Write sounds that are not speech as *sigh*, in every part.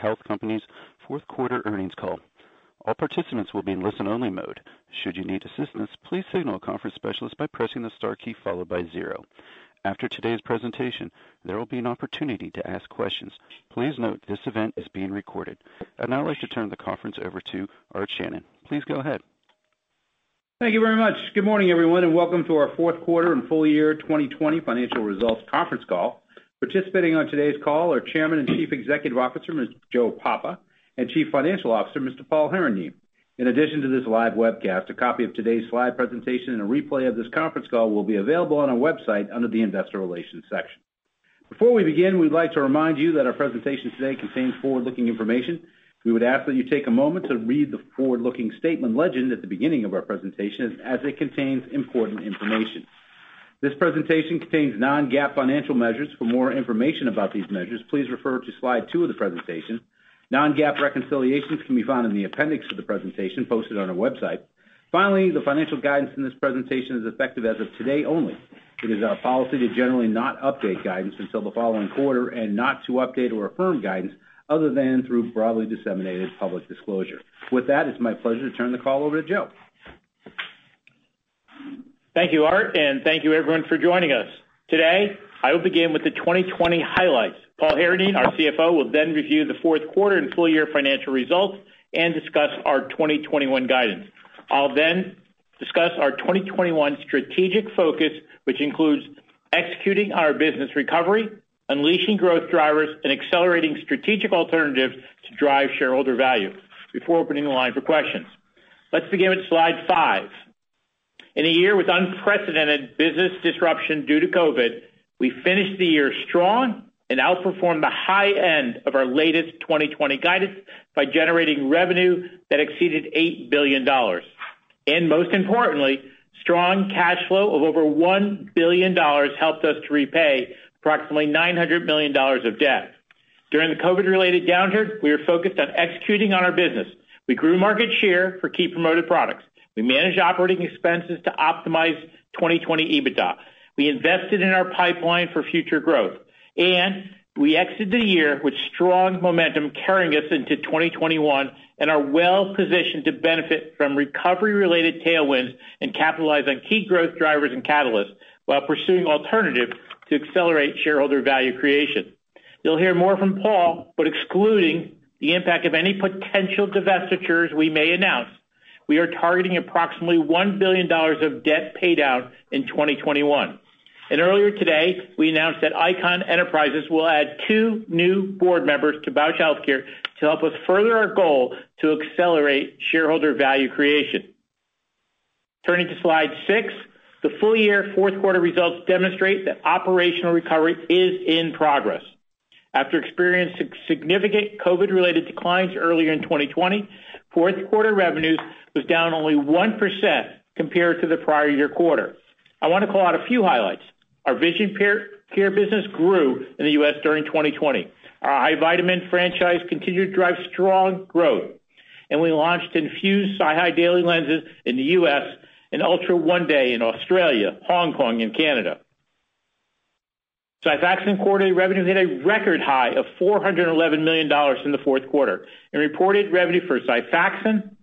Health Company's fourth quarter earnings call. All participants will be in listen-only mode. Should you need assistance, please signal a conference specialist by pressing the star key followed by zero. After today's presentation, there will be an opportunity to ask questions. Please note this event is being recorded. I'd now like to turn the conference over to Art Shannon. Please go ahead. Thank you very much. Good morning, everyone, and welcome to our fourth quarter and full year 2020 financial results conference call. Participating on today's call are Chairman and Chief Executive Officer, Mr. Joe Papa, and Chief Financial Officer, Mr. Paul Herendeen. In addition to this live webcast, a copy of today's slide presentation and a replay of this conference call will be available on our website under the investor relations section. Before we begin, we'd like to remind you that our presentation today contains forward-looking information. We would ask that you take a moment to read the forward-looking statement legend at the beginning of our presentation as it contains important information. This presentation contains non-GAAP financial measures. For more information about these measures, please refer to slide two of the presentation. Non-GAAP reconciliations can be found in the appendix to the presentation posted on our website. Finally, the financial guidance in this presentation is effective as of today only. It is our policy to generally not update guidance until the following quarter and not to update or affirm guidance other than through broadly disseminated public disclosure. With that, it's my pleasure to turn the call over to Joe. Thank you, Art, and thank you everyone for joining us. Today, I will begin with the 2020 highlights. Paul Herendeen, our CFO, will then review the fourth quarter and full year financial results and discuss our 2021 guidance. I'll then discuss our 2021 strategic focus, which includes executing our business recovery, unleashing growth drivers, and accelerating strategic alternatives to drive shareholder value before opening the line for questions. Let's begin with slide five. In a year with unprecedented business disruption due to COVID, we finished the year strong and outperformed the high end of our latest 2020 guidance by generating revenue that exceeded $8 billion. And most importantly, strong cash flow of over $1 billion helped us to repay approximately $900 million of debt. During the COVID-related downturn, we were focused on executing on our business. We grew market share for key promoted products. We managed operating expenses to optimize 2020 EBITDA. We invested in our pipeline for future growth, and we exited the year with strong momentum carrying us into 2021 and are well-positioned to benefit from recovery-related tailwinds and capitalize on key growth drivers and catalysts while pursuing alternatives to accelerate shareholder value creation. You'll hear more from Paul, but excluding the impact of any potential divestitures we may announce, we are targeting approximately $1 billion of debt paydown in 2021. And Earlier today, we announced that Icahn Enterprises will add two new board members to Bausch Health to help us further our goal to accelerate shareholder value creation. Turning to slide six, the full year fourth quarter results demonstrate that operational recovery is in progress. After experiencing significant COVID-related declines earlier in 2020, fourth quarter revenues was down only 1% compared to the prior year quarter. I want to call out a few highlights. Our vision care business grew in the U.S. during 2020. Our eye vitamin franchise continued to drive strong growth, and we launched infused INFUSE SiHy daily lenses in the U.S. and ULTRA ONE DAY in Australia, Hong Kong, and Canada. XIFAXAN quarterly revenue hit a record high of $411 million in the fourth quarter, and reported revenue for XIFAXAN,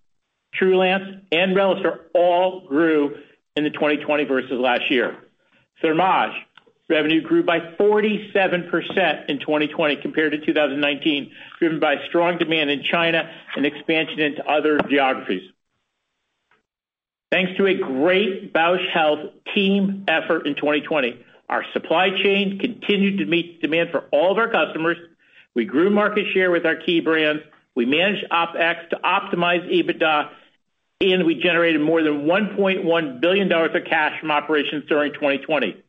TRULANCE, and RELISTOR all grew in the 2020 versus last year. Thermage revenue grew by 47% in 2020 compared to 2019, driven by strong demand in China and expansion into other geographies. Thanks to a great Bausch Health team effort in 2020, our supply chain continued to meet demand for all of our customers. We grew market share with our key brands. We managed OpEx to optimize EBITDA, and we generated more than $1.1 billion of cash from operations during 2020.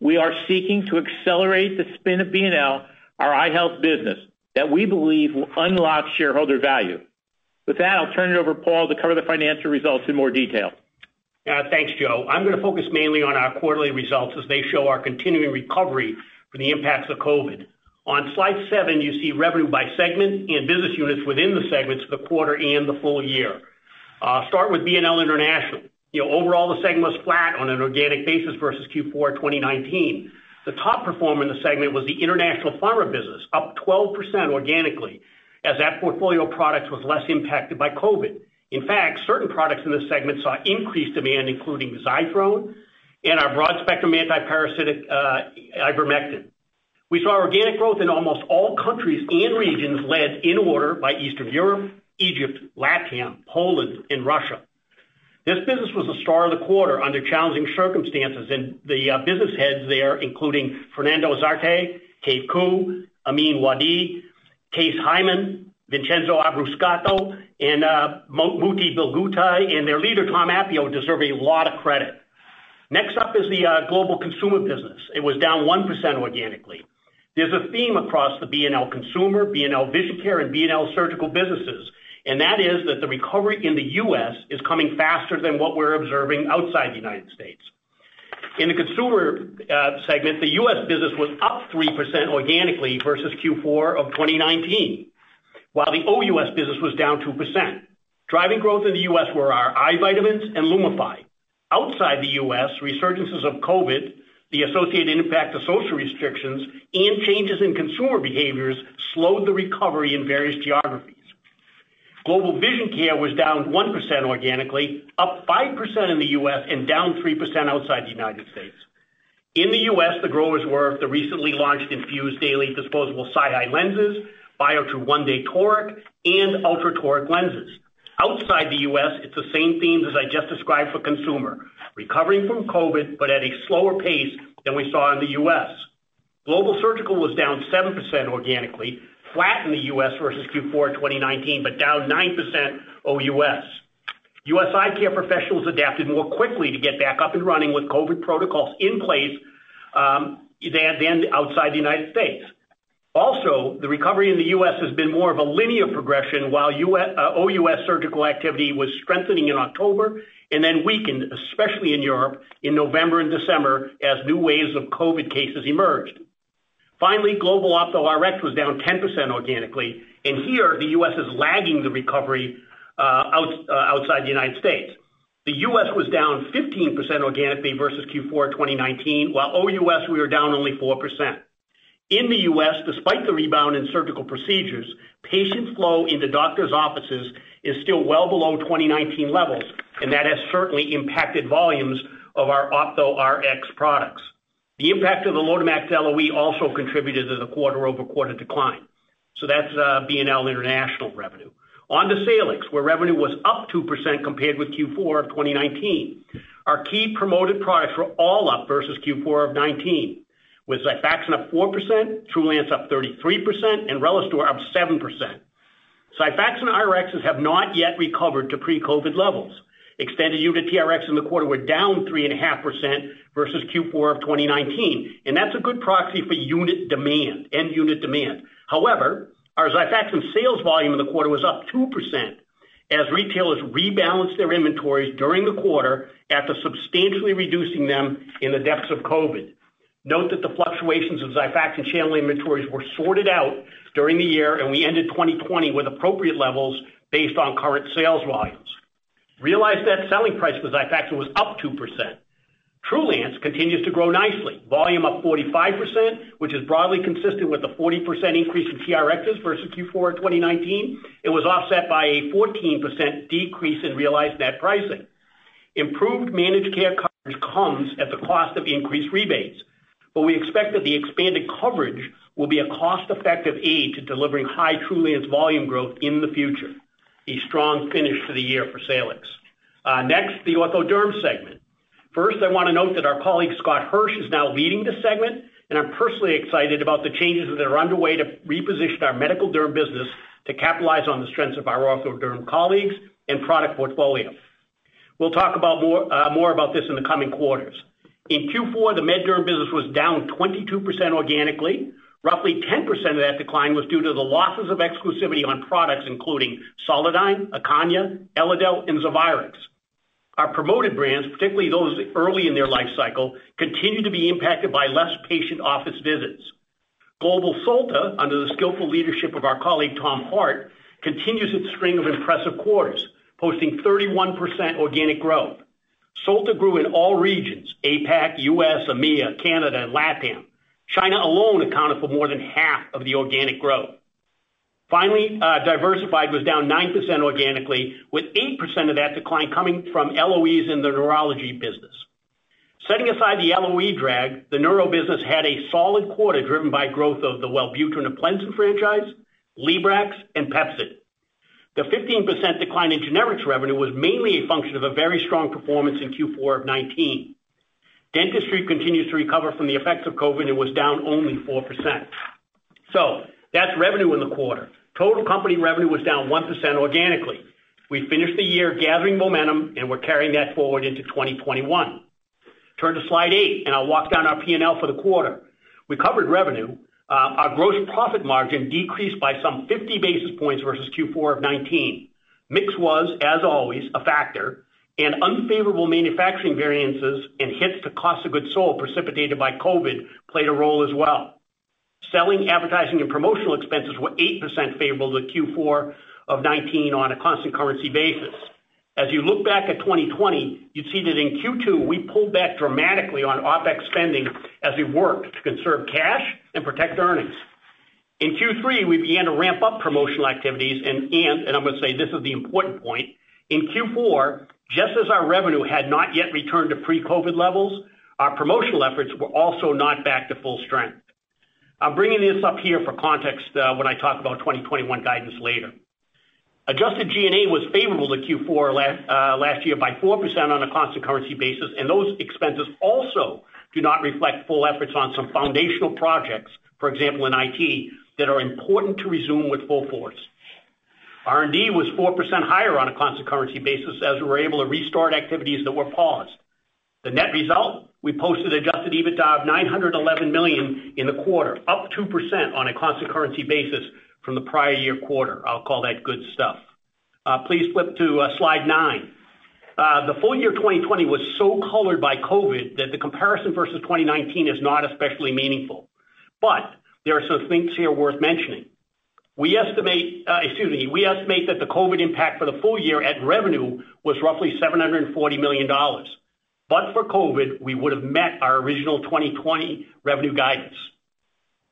We are seeking to accelerate the spin of B&L, our eye health business, that we believe will unlock shareholder value. With that, I'll turn it over to Paul to cover the financial results in more detail. Uh, thanks, Joe. I'm going to focus mainly on our quarterly results as they show our continuing recovery from the impacts of COVID. On slide seven, you see revenue by segment and business units within the segments for the quarter and the full year. Uh, start with B&L International. You know, overall, the segment was flat on an organic basis versus Q4 2019. The top performer in the segment was the international pharma business, up 12% organically, as that portfolio of products was less impacted by COVID. In fact, certain products in this segment saw increased demand, including Zythrone and our broad-spectrum antiparasitic uh, ivermectin. We saw organic growth in almost all countries and regions led in order by Eastern Europe, Egypt, LATAM, Poland, and Russia. This business was the star of the quarter under challenging circumstances, and the uh, business heads there, including Fernando Zarte, Kate Koo, Amin Wadi, Kees Hyman, Vincenzo Abbruscato, and uh, Muthu Bilgutai, and their leader, Tom Appio, deserve a lot of credit. Next up is the uh, global consumer business. It was down 1% organically. There's a theme across the B&L consumer, B&L vision care, and B&L surgical businesses, and that is that the recovery in the U.S. is coming faster than what we're observing outside the United States. In the consumer uh, segment, the U.S. business was up 3% organically versus Q4 of 2019, while the OUS business was down 2%. Driving growth in the U.S. were our eye vitamins and Lumify. Outside the U.S., resurgences of COVID, the associated impact of social restrictions, and changes in consumer behaviors slowed the recovery in various geographies. Global vision care was down 1% organically, up 5% in the U.S., and down 3% outside the United States. In the U.S., the growers were the recently launched INFUSE daily disposable SiHy lenses, Biotrue ONEday toric, and ULTRA toric lenses. Outside the U.S., it's the same themes as I just described for consumer, recovering from COVID, but at a slower pace than we saw in the U.S. Global surgical was down 7% organically, flat in the U.S. versus Q4 2019, but down 9% OUS. U.S. eye care professionals adapted more quickly to get back up and running with COVID protocols in place um, than outside the United States. Also, the recovery in the U.S. has been more of a linear progression, while OUS uh, surgical activity was strengthening in October and then weakened, especially in Europe, in November and December as new waves of COVID cases emerged. Finally, global Ophtho Rx was down 10% organically, and here the U.S. is lagging the recovery uh, uh, outside the United States. The U.S. was down 15% organically versus Q4 2019, while OUS we were down only 4%. In the U.S., despite the rebound in surgical procedures, patient flow into doctors' offices is still well below 2019 levels, and that has certainly impacted volumes of our Ophtho Rx products. The impact of the LOTEMAX LOE also contributed to the quarter-over-quarter decline. So that's uh, B&L International revenue. On to Salix, where revenue was up 2% compared with Q4 of 2019. Our key promoted products were all up versus Q4 of 2019, with Xifaxan up 4%, Trulance up 33%, and RELISTOR up 7%. Xifaxan Rx's have not yet recovered to pre-COVID levels. Extended unit TRx in the quarter were down 3.5% versus Q4 of 2019, and that's a good proxy for unit demand, end unit demand. However, our Xifaxan sales volume in the quarter was up 2% as retailers rebalanced their inventories during the quarter after substantially reducing them in the depths of COVID. Note that the fluctuations of Xifaxan channel inventories were sorted out during the year, and we ended 2020 with appropriate levels based on current sales volumes. Realized net selling price for Xifaxan was up 2%. Trulance continues to grow nicely. Volume up 45%, which is broadly consistent with the 40% increase in TRxs versus Q4 2019. It was offset by a 14% decrease in realized net pricing. Improved managed care coverage comes at the cost of increased rebates, but we expect that the expanded coverage will be a cost-effective aid to delivering high Trulance volume growth in the future. A strong finish to the year for Salix. Next, the Ortho Derm segment. First, I want to note that our colleague, Scott Hirsch, is now leading this segment, and I'm personally excited about the changes that are underway to reposition our medical derm business to capitalize on the strengths of our Ortho Derm colleagues and product portfolio. We'll talk about more uh more about this in the coming quarters. In Q4, the med derm business was down 22% organically. Roughly 10% of that decline was due to the losses of exclusivity on products including Solodyn, Acanya, Elidel, and Zovirax. Our promoted brands, particularly those early in their life cycle, continue to be impacted by less patient office visits. Global Solta, under the skillful leadership of our colleague Tom Hart, continues its string of impressive quarters, posting 31% organic growth. Solta grew in all regions, APAC, U.S., EMEA, Canada, and LATAM. China alone accounted for more than half of the organic growth. Finally, uh, Diversified was down 9% organically, with 8% of that decline coming from LOEs in the neurology business. Setting aside the LOE drag, the neuro business had a solid quarter driven by growth of the Wellbutrin and Aplenzin franchise, Librax, and Pepcid. The 15% decline in generics revenue was mainly a function of a very strong performance in Q4 of 2019. Dentistry continues to recover from the effects of COVID and was down only 4%. So that's revenue in the quarter. Total company revenue was down 1% organically. We finished the year gathering momentum, and we're carrying that forward into 2021. Turn to slide eight, and I'll walk down our P&L for the quarter. We covered revenue. Uh, our gross profit margin decreased by some 50 basis points versus Q4 of 2019. Mix was, as always, a factor, and unfavorable manufacturing variances and hits to cost of goods sold precipitated by COVID played a role as well. Selling, advertising, and promotional expenses were 8% favorable to Q4 of 2019 on a constant currency basis. As you look back at 2020, you'd see that in Q2, we pulled back dramatically on OpEx spending as we worked to conserve cash and protect earnings. In Q3, we began to ramp up promotional activities, and and I'm going to say this is the important point. In Q4, just as our revenue had not yet returned to pre-COVID levels, our promotional efforts were also not back to full strength. I'm bringing this up here for context uh, when I talk about 2021 guidance later. Adjusted G&A was favorable to Q4 uh, last year by 4% on a constant currency basis, and those expenses also do not reflect full efforts on some foundational projects, for example, in IT, that are important to resume with full force. R&D was 4% higher on a constant currency basis as we were able to restart activities that were paused. The net result, we posted adjusted EBITDA of 911 million in the quarter, up 2% on a constant currency basis from the prior year quarter. I'll call that good stuff. Uh, please flip to uh, slide nine. Uh, the full year 2020 was so colored by COVID that the comparison versus 2019 is not especially meaningful. But there are some things here worth mentioning. We estimate uh excuse me, we estimate that the COVID impact for the full year at revenue was roughly $740 million. But for COVID, we would have met our original 2020 revenue guidance.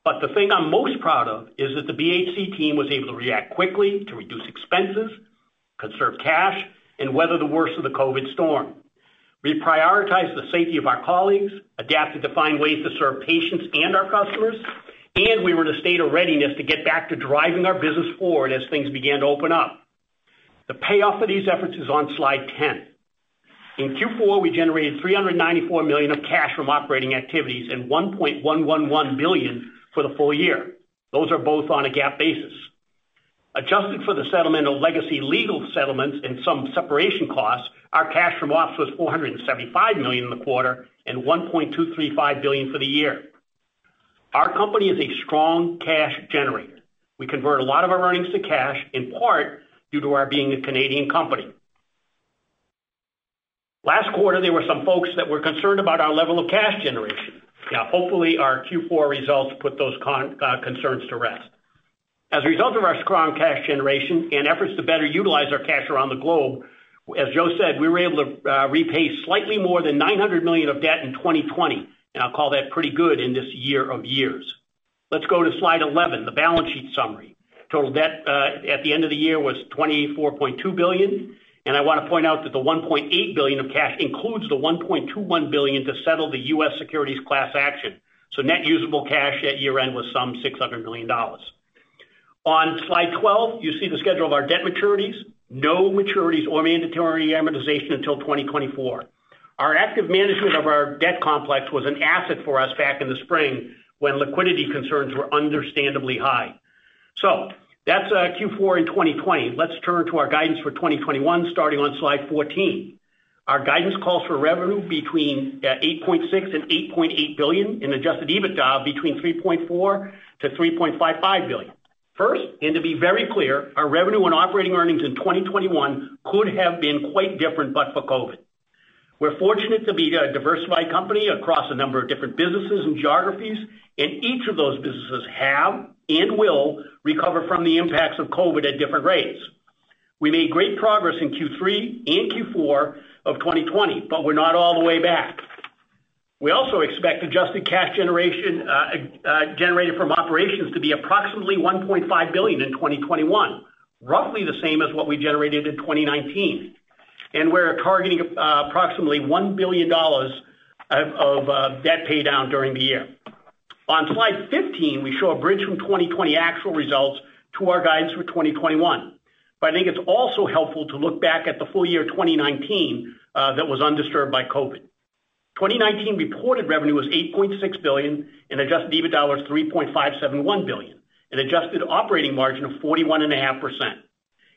But the thing I'm most proud of is that the BHC team was able to react quickly to reduce expenses, conserve cash, and weather the worst of the COVID storm. We prioritized the safety of our colleagues, adapted to find ways to serve patients and our customers, and we were in a state of readiness to get back to driving our business forward as things began to open up. The payoff of these efforts is on slide 10. In Q4, we generated 394 million of cash from operating activities and $1.111 billion for the full year. Those are both on a GAAP basis. Adjusted for the settlement of legacy legal settlements and some separation costs, our cash from ops was 475 million in the quarter and 1.235 billion for the year. Our company is a strong cash generator. We convert a lot of our earnings to cash, in part due to our being a Canadian company. Last quarter, there were some folks that were concerned about our level of cash generation. Yeah, hopefully, our Q4 results put those uh, concerns to rest. As a result of our strong cash generation and efforts to better utilize our cash around the globe, as Joe said, we were able to uh, repay slightly more than 900 million of debt in 2020, and I'll call that pretty good in this year of years. Let's go to slide 11, the balance sheet summary. Total debt uh, at the end of the year was $24.2 billion, I want to point out that the 1.8 billion of cash includes the 1.21 billion to settle the U.S. securities class action. So net usable cash at year-end was some $600 million. On slide 12, you see the schedule of our debt maturities. No maturities or mandatory amortization until 2024. Our active management of our debt complex was an asset for us back in the spring when liquidity concerns were understandably high. That's uh, Q4 in 2020. Let's turn to our guidance for 2021, starting on slide 14. Our guidance calls for revenue between uh, $8.6 billion and $8.8 billion and adjusted EBITDA between $3.4 billion-$3.55 billion. First, to be very clear, our revenue and operating earnings in 2021 could have been quite different but for COVID. We're fortunate to be a diversified company across a number of different businesses and geographies, and each of those businesses have and will recover from the impacts of COVID at different rates. We made great progress in Q3 and Q4 of 2020, but we're not all the way back. We also expect adjusted cash generation uh, uh, generated from operations to be approximately 1.5 billion in 2021, roughly the same as what we generated in 2019. We're targeting uh, approximately $1 billion of debt paydown during the year. On slide 15, we show a bridge from 2020 actual results to our guidance for 2021. I think it's also helpful to look back at the full year 2019 uh, that was undisturbed by COVID. 2019 reported revenue was 8.6 billion, and adjusted EBITDA was $3.571 billion, an adjusted operating margin of 41.5%.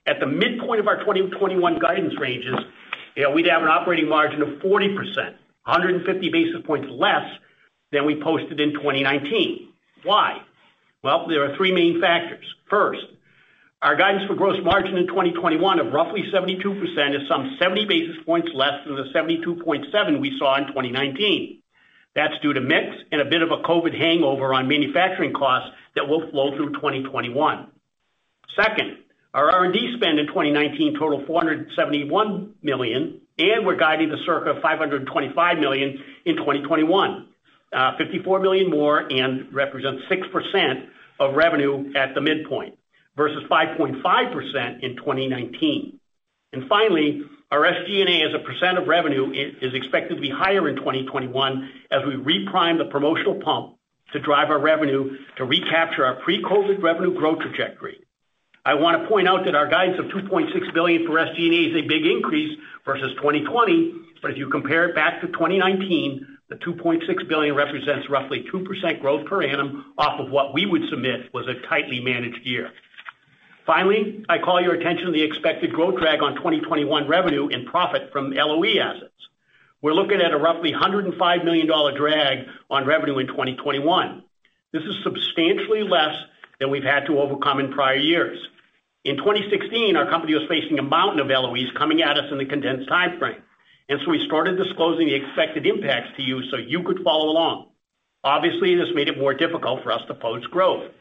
At the midpoint of our 2021 guidance ranges, we'd have an operating margin of 40%, 150 basis points less than we posted in 2019. Why? Well, there are three main factors. First, our guidance for gross margin in 2021 of roughly 72% is some 70 basis points less than the 72.7 we saw in 2019. That's due to mix and a bit of a COVID hangover on manufacturing costs that will flow through 2021. Second, our R&D spend in 2019 totaled 471 million, and we're guiding to circa 525 million in 2021. Uh, 54 million more and represents 6% of revenue at the midpoint versus 5.5% in 2019. Finally, our SG&A as a percent of revenue is expected to be higher in 2021 as we reprime the promotional pump to drive our revenue to recapture our pre-COVID revenue growth trajectory. I want to point out that our guidance of 2.6 billion for SG&A is a big increase versus 2020, but if you compare it back to 2019, the 2.6 billion represents roughly 2% growth per annum off of what we would submit was a tightly managed year. Finally, I call your attention to the expected growth drag on 2021 revenue and profit from LOE assets. We're looking at a roughly $105 million drag on revenue in 2021. This is substantially less than we've had to overcome in prior years. In 2016, our company was facing a mountain of LOEs coming at us in the condensed timeframe, we started disclosing the expected impacts to you so you could follow along. Obviously, this made it more difficult for us to post growth.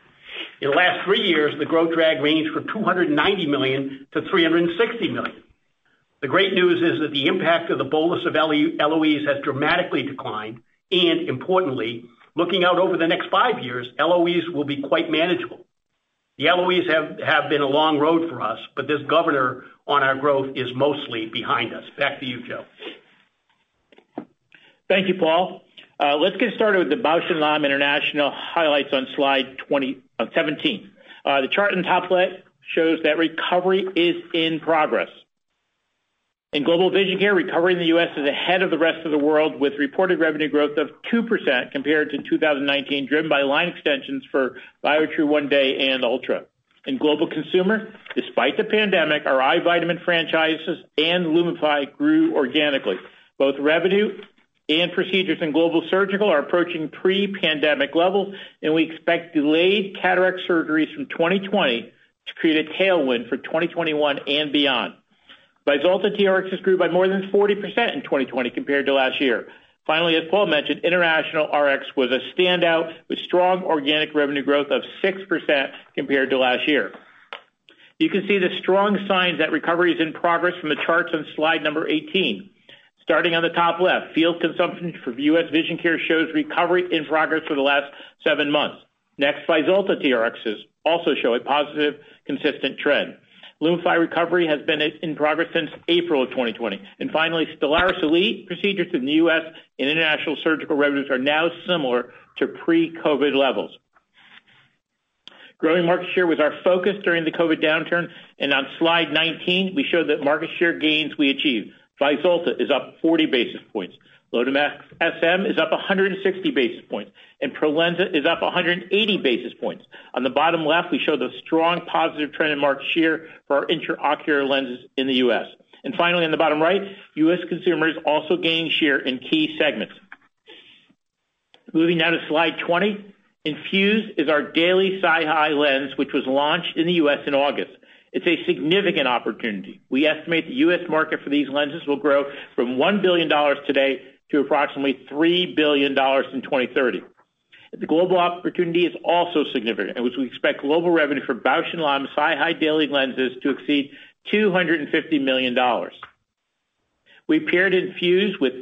In the last three years, the growth drag ranged from $290 million-$360 million. The great news is that the impact of the bolus of LOEs has dramatically declined, and importantly, looking out over the next five years, LOEs will be quite manageable. The LOEs have been a long road for us, but this governor on our growth is mostly behind us. Back to you, Joe. Thank you, Paul. Uh, let's get started with the Bausch + Lomb International highlights on slide uh, 17. Uh, the chart in the top left shows that recovery is in progress. In global vision care, recovery in the U.S. is ahead of the rest of the world, with reported revenue growth of 2% compared to 2019, driven by line extensions for Biotrue ONEday and ULTRA. In global consumer, despite the pandemic, our eye vitamin franchises and LUMIFY grew organically. Both revenue and procedures in global surgical are approaching pre-pandemic levels, and we expect delayed cataract surgeries from 2020 to create a tailwind for 2021 and beyond. VYZULTA TRx grew by more than 40% in 2020 compared to last year. Finally, as Paul mentioned, international Rx was a standout with strong organic revenue growth of 6% compared to last year. You can see the strong signs that recovery is in progress from the charts on slide number 18. Starting on the top left, field consumption for U.S. vision care shows recovery in progress for the last seven months. Next, VYZULTA TRXs also show a positive, consistent trend. LUMIFY recovery has been in progress since April of 2020. And Finally, Stellaris Elite procedures in the U.S. and international surgical revenues are now similar to pre-COVID levels. Growing market share was our focus during the COVID downturn, and on slide 19, we show the market share gains we achieved. VYZULTA is up 40 basis points. LOTEMAX SM is up 160 basis points, and PROLENSA is up 180 basis points. On the bottom left, we show the strong positive trend in market share for our intraocular lenses in the U.S. And finally, on the bottom right, U.S. consumers also gaining share in key segments. Moving now to slide 20. INFUSE is our daily SiHy lens, which was launched in the U.S. in August. It's a significant opportunity. We estimate the U.S. market for these lenses will grow from $1 billion today to approximately $3 billion in 2030. The global opportunity is also significant, as we expect global revenue for Bausch + Lomb SiHy daily lenses to exceed $250 million. We paired INFUSE with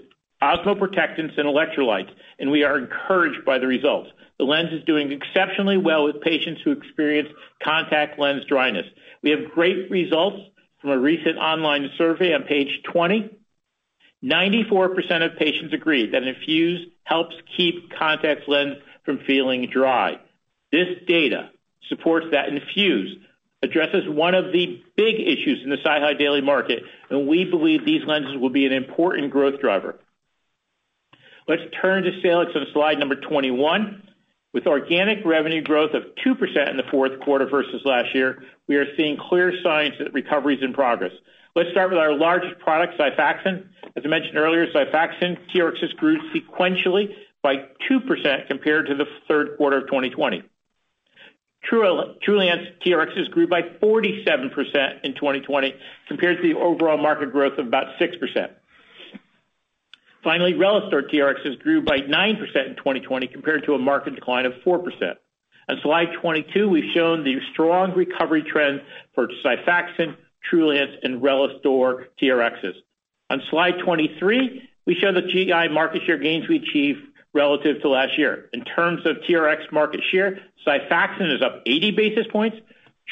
osmoprotectants and electrolytes, and we are encouraged by the results. The lens is doing exceptionally well with patients who experience contact lens dryness. We have great results from a recent online survey on page 20. 94% of patients agree that INFUSE helps keep contact lens from feeling dry. This data supports that INFUSE addresses one of the big issues in the SiHy daily market, and we believe these lenses will be an important growth driver. Let's turn to Salix on slide number 21. With organic revenue growth of 2% in the fourth quarter versus last year, we are seeing clear signs that recovery is in progress. Let's start with our largest product, XIFAXAN. As I mentioned earlier, XIFAXAN TRXs grew sequentially by 2% compared to the third quarter of 2020. TRULANCE TRXs grew by 47% in 2020 compared to the overall market growth of about 6%. Finally, RELISTOR TRXs grew by 9% in 2020 compared to a market decline of 4%. On slide 22, we've shown the strong recovery trend for XIFAXAN, TRULANCE, and RELISTOR TRXs. On slide 23, we show the GI market share gains we achieved relative to last year. In terms of TRX market share, XIFAXAN is up 80 basis points,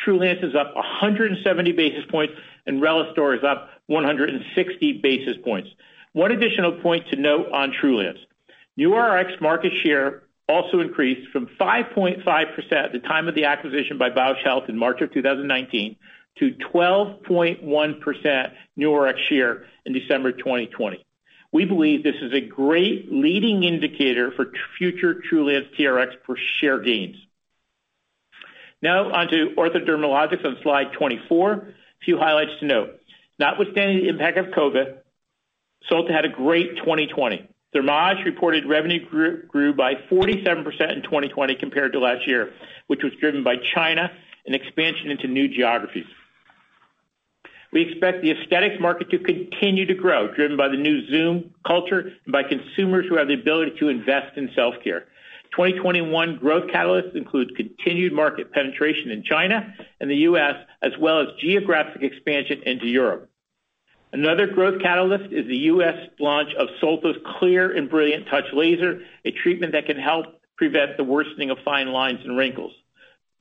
TRULANCE is up 170 basis points, and RELISTOR is up 160 basis points. One additional point to note on TRULANCE. New Rx market share also increased from 5.5% at the time of the acquisition by Bausch Health in March of 2019 to 12.1% New Rx share in December 2020. We believe this is a great leading indicator for future TRULANCE TRX per share gains. Now on to Ortho Dermatologics on slide 24. A few highlights to note. Notwithstanding the impact of COVID, Solta had a great 2020. Thermage reported revenue grew by 47% in 2020 compared to last year, which was driven by China and expansion into new geographies. We expect the aesthetics market to continue to grow, driven by the new Zoom culture and by consumers who have the ability to invest in self-care. 2021 growth catalysts include continued market penetration in China and the U.S., as well as geographic expansion into Europe. Another growth catalyst is the U.S. launch of Solta's Clear and + Brilliant Touch Laser, a treatment that can help prevent the worsening of fine lines and wrinkles.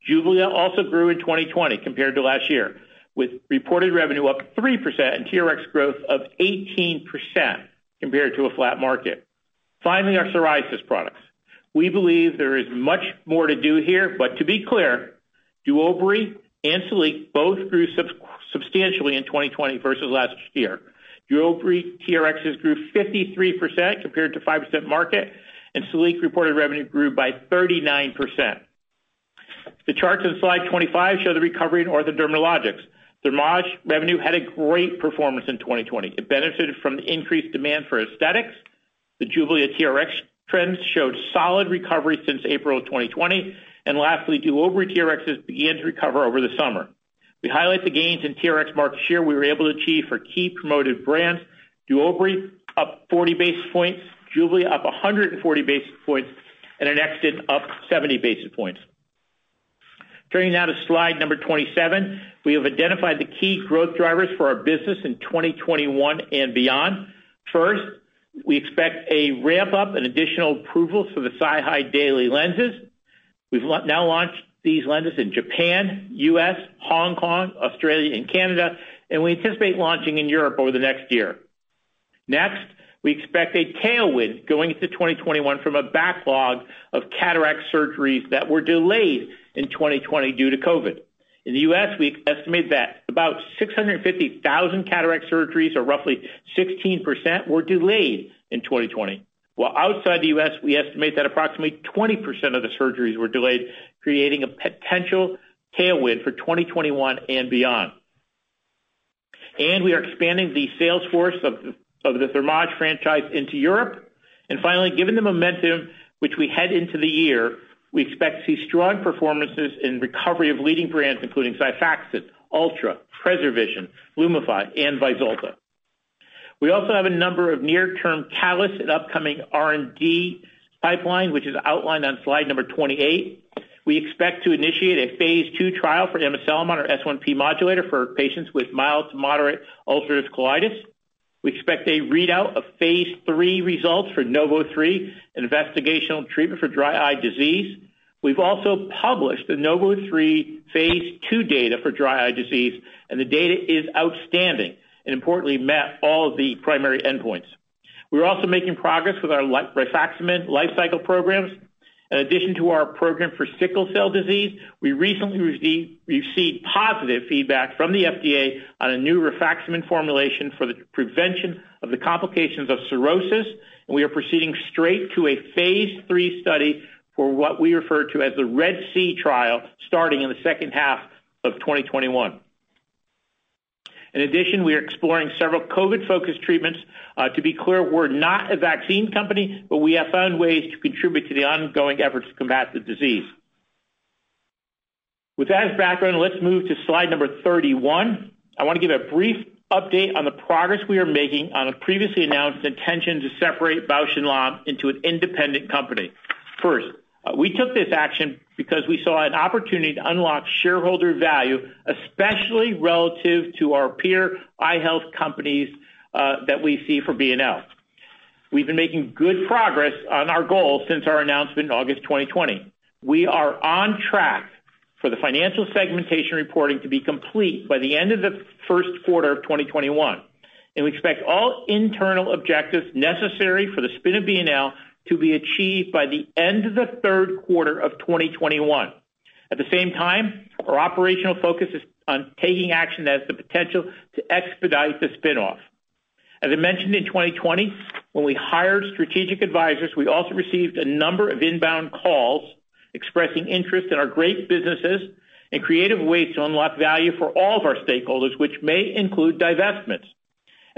JUBLIA also grew in 2020 compared to last year, with reported revenue up 3% and TRX growth of 18% compared to a flat market. Finally, our psoriasis products. We believe there is much more to do here, but to be clear, DUOBRII and SILIQ both grew substantially in 2020 versus last year. DUOBRII TRXs grew 53% compared to 5% market, and SILIQ reported revenue grew by 39%. The charts on slide 25 show the recovery in Ortho Dermatologics. Thermage revenue had a great performance in 2020. It benefited from the increased demand for aesthetics. The JUBLIA TRX trends showed solid recovery since April of 2020. Lastly, DUOBRII TRXs began to recover over the summer. We highlight the gains in TRX market share we were able to achieve for key promoted brands. DUOBRII up 40 basis points, JUBLIA up 140 basis points, and ANEXTYD up 70 basis points. Turning now to slide number 27. We have identified the key growth drivers for our business in 2021 and beyond. First, we expect a ramp-up in additional approvals for the SiHy daily lenses. We've now launched these lenses in Japan, U.S., Hong Kong, Australia, and Canada, and we anticipate launching in Europe over the next year. Next, we expect a tailwind going into 2021 from a backlog of cataract surgeries that were delayed in 2020 due to COVID. In the U.S., we estimate that about 650,000 cataract surgeries, or roughly 16%, were delayed in 2020. While outside the U.S., we estimate that approximately 20% of the surgeries were delayed, creating a potential tailwind for 2021 and beyond. And we are expanding the sales force of the Thermage franchise into Europe. And finally, given the momentum which we head into the year, we expect to see strong performances in recovery of leading brands, including Xifaxan, Ultra, PreserVision, Lumify, and Vyzulta. We also have a number of near-term catalysts and upcoming R&D pipeline, which is outlined on slide number 28. We expect to initiate a phase II trial for amiselimod, our S1P modulator, for patients with mild to moderate ulcerative colitis. We expect a readout of phase III results for NOV03, an investigational treatment for dry eye disease. We've also published the NOV03 phase II data for dry eye disease, and the data is outstanding and importantly met all of the primary endpoints. We're also making progress with our rifaximin life cycle programs. In addition to our program for sickle cell disease, we recently received positive feedback from the FDA on a new rifaximin formulation for the prevention of the complications of cirrhosis, and we are proceeding straight to a phase III study for what we refer to as the RED-C trial, starting in the second half of 2021. In addition, we are exploring several COVID-focused treatments. Uh, to be clear, we're not a vaccine company, but we have found ways to contribute to the ongoing efforts to combat the disease. With that as background, let's move to slide number 31. I want to give a brief update on the progress we are making on a previously announced intention to separate Bausch + Lomb into an independent company. First, Uh, we took this action because we saw an opportunity to unlock shareholder value, especially relative to our peer eye health companies uh, that we see for B&L. We've been making good progress on our goals since our announcement in August 2020. We are on track for the financial segmentation reporting to be complete by the end of the first quarter of 2021, and we expect all internal objectives necessary for the spin of B&L to be achieved by the end of the third quarter of 2021. At the same time, our operational focus is on taking action that has the potential to expedite the spin-off. As I mentioned in 2020, when we hired strategic advisors, we also received a number of inbound calls expressing interest in our great businesses and creative ways to unlock value for all of our stakeholders, which may include divestments.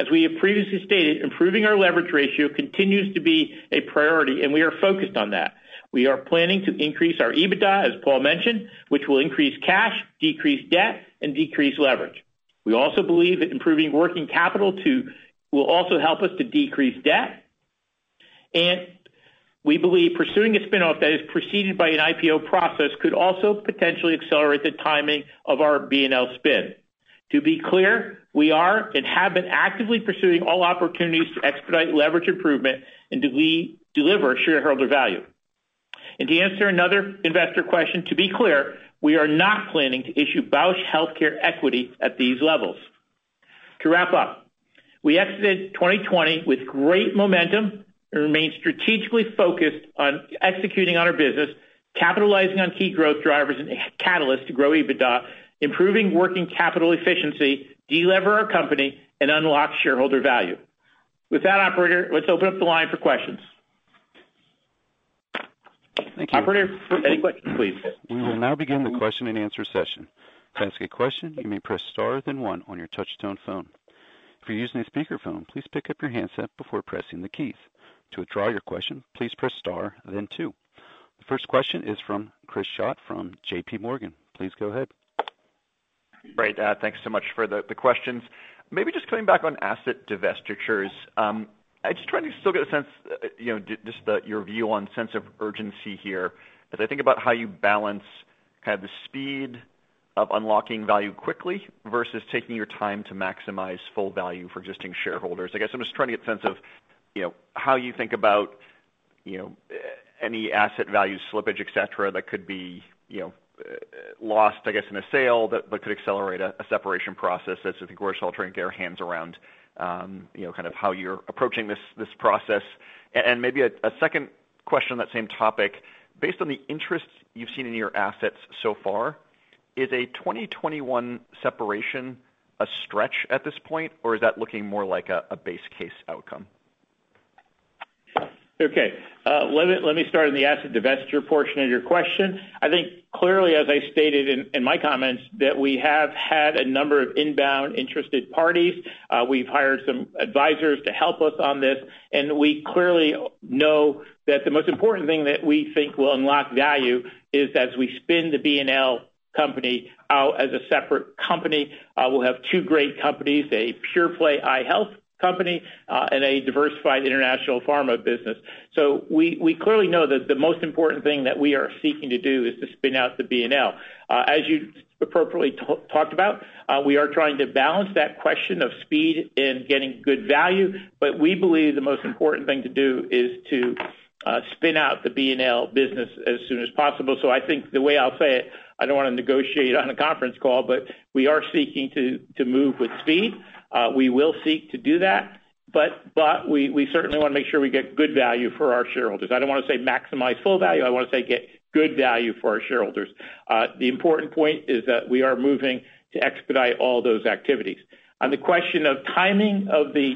As we have previously stated, improving our leverage ratio continues to be a priority, and we are focused on that. We are planning to increase our EBITDA, as Paul mentioned, which will increase cash, decrease debt, and decrease leverage. We also believe that improving working capital too will also help us to decrease debt. And we believe pursuing a spin-off that is preceded by an IPO process could also potentially accelerate the timing of our B&L spin. To be clear, we are and have been actively pursuing all opportunities to expedite leverage improvement and deliver shareholder value. And to answer another investor question, to be clear, we are not planning to issue Bausch Health equity at these levels. To wrap up, we exited 2020 with great momentum and remain strategically focused on executing on our business, capitalizing on key growth drivers and catalysts to grow EBITDA, improving working capital efficiency, de-lever our company, and unlock shareholder value. With that, operator, let's open up the line for questions. Thank you. Operator, any questions, please? We will now begin the question and answer session. To ask a question, you may press star then one on your touch-tone phone. If you're using a speakerphone, please pick up your handset before pressing the keys. To withdraw your question, please press star then two. The first question is from Chris Schott from JPMorgan. Please go ahead. Great. Uh, thanks so much for the questions. Maybe just coming back on asset divestitures. Um, I'm just trying to still get a sense, uh, you know, just your view on sense of urgency here, as I think about how you balance kind of the speed of unlocking value quickly versus taking your time to maximize full value for existing shareholders. I guess I'm just trying to get a sense of you know, how you think about you know, any asset value slippage, et cetera, that could be lost, I guess, in a sale that could accelerate a separation process as I think we're still trying to get our hands around um, you know, kind of how you're approaching this this process. And and maybe a second question on that same topic. Based on the interest you've seen in your assets so far, is a 2021 separation a stretch at this point, or is that looking more like a base case outcome? Okay. Uh, let me start on the asset divestiture portion of your question. I think clearly, as I stated in my comments, that we have had a number of inbound interested parties. Uh, we've hired some advisors to help us on this, and we clearly know that the most important thing that we think will unlock value is as we spin the B+L company out as a separate company. Uh, we'll have two great companies, a pure play eye health company, uh, and a diversified international pharma business. So we clearly know that the most important thing that we are seeking to do is to spin out the B+L. Uh, as you appropriately talked about, uh, we are trying to balance that question of speed and getting good value. But we believe the most important thing to do is to spin out the B+L business as soon as possible. So I think the way I'll say it, I don't want to negotiate on a conference call, but we are seeking to to move with speed. Uh, we will seek to do that, but but we certainly want to make sure we get good value for our shareholders. I don't want to say maximize full value. I want to say get good value for our shareholders. Uh, the important point is that we are moving to expedite all those activities. On the question of timing of the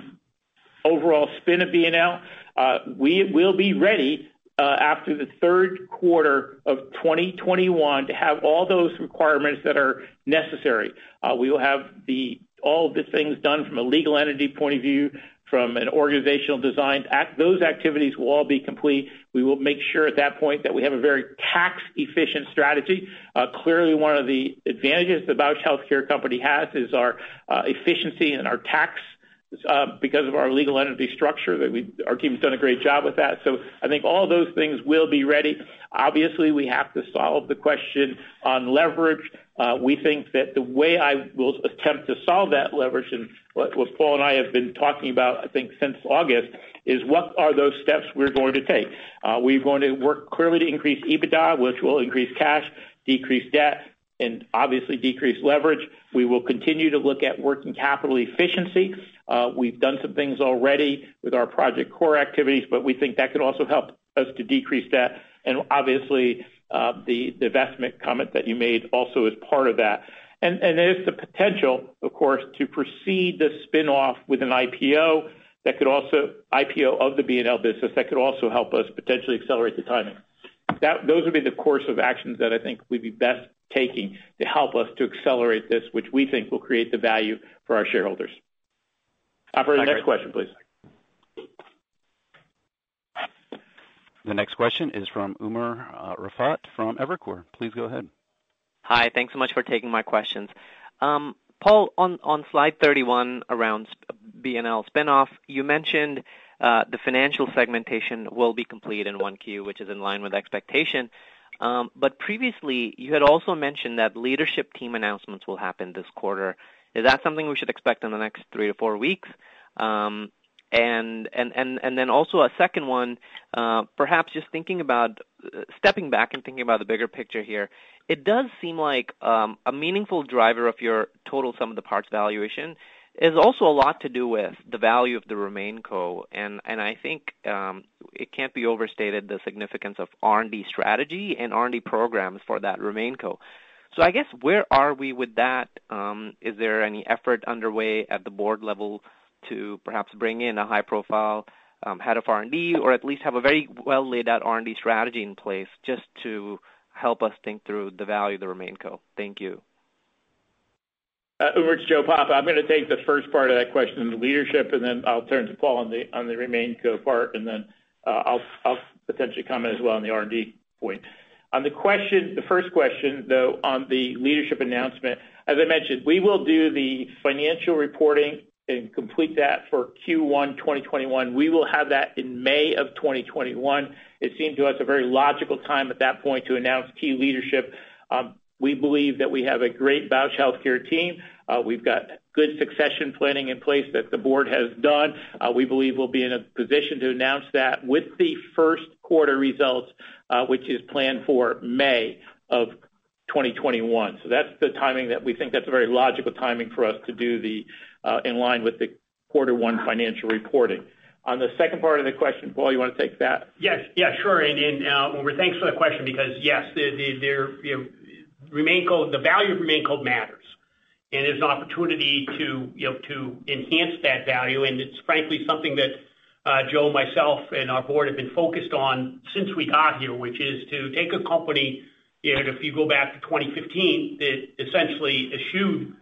overall spin of B+L, uh, we will be ready after the third quarter of 2021 to have all those requirements that are necessary. We will have all of the things done from a legal entity point of view, from an organizational design. Those activities will all be complete. We will make sure at that point that we have a very tax-efficient strategy. Uh, clearly, one of the advantages the Bausch Health company has is our uh, efficiency and our tax uh, because of our legal entity structure. Our team's done a great job with that. So I think all those things will be ready. Obviously, we have to solve the question on leverage. Uh, we think that the way I will attempt to solve that leverage, and what Paul and I have been talking about, I think, since August, is what are those steps we're going to take. Uh, we're going to work clearly to increase EBITDA, which will increase cash, decrease debt, and obviously decrease leverage. We will continue to look at working capital efficiency. Uh, we've done some things already with our Project CORE activities, but we think that could also help us to decrease debt. And obviously, Uh, the divestment comment that you made also is part of that. And there's the potential, of course, to proceed the spin-off with an IPO that could also IPO of the B+L business that could also help us potentially accelerate the timing. Those would be the course of actions that I think we'd be best taking to help us to accelerate this, which we think will create the value for our shareholders. Operator, next question, please. The next question is from Umer uh, Raffat from Evercore. Please go ahead. Hi. Thanks so much for taking my questions. Um, Paul, on on slide 31 around BNL spin-off, you mentioned uh, the financial segmentation will be complete in 1Q, which is in line with expectation. Um, but previously, you had also mentioned that leadership team announcements will happen this quarter. Is that something we should expect in the next three to four weeks? Um, And and and then also a second one, uh perhaps just thinking about stepping back and thinking about the bigger picture here, it does seem like um a meaningful driver of your total sum of the parts valuation is also a lot to do with the value of the RemainCo. And and I think um it can't be overstated the significance of R&D strategy and R&D programs for that RemainCo. So I guess, where are we with that? Is there any effort underway at the board level to perhaps bring in a high-profile um, head of R&D, or at least have a very well-laid-out R&D strategy in place just to help us think through the value of the RemainCo? Thank you. Uh, Umer, it's Joe Papa. I'm going to take the first part of that question, the leadership, and then I'll turn to Paul on the on the RemainCo part, and then uh, I'll I'll potentially comment as well on the R&D point. On the question, the first question, though, on the leadership announcement, as I mentioned, we will do the financial reporting and complete that for Q1 2021. We will have that in May of 2021. It seemed to us a very logical time at that point to announce key leadership. Um, we believe that we have a great Bausch Health team. Uh, we've got good succession planning in place that the board has done. Uh, we believe we'll be in a position to announce that with the first quarter results, uh, which is planned for May of 2021. That's the timing that we think that's a very logical timing for us to do Uh, in line with the quarter one financial reporting. On the second part of the question, Paul, you want to take that? Yes. Yeah, Sure. Umer, uh, thanks for the question because, yes, the value of RemainCo matters, and there's an opportunity to enhance that value, and it's frankly something that uh, Joe, myself, and our board have been focused on since we got here, which is to take a company, if you go back to 2015, that essentially eschewed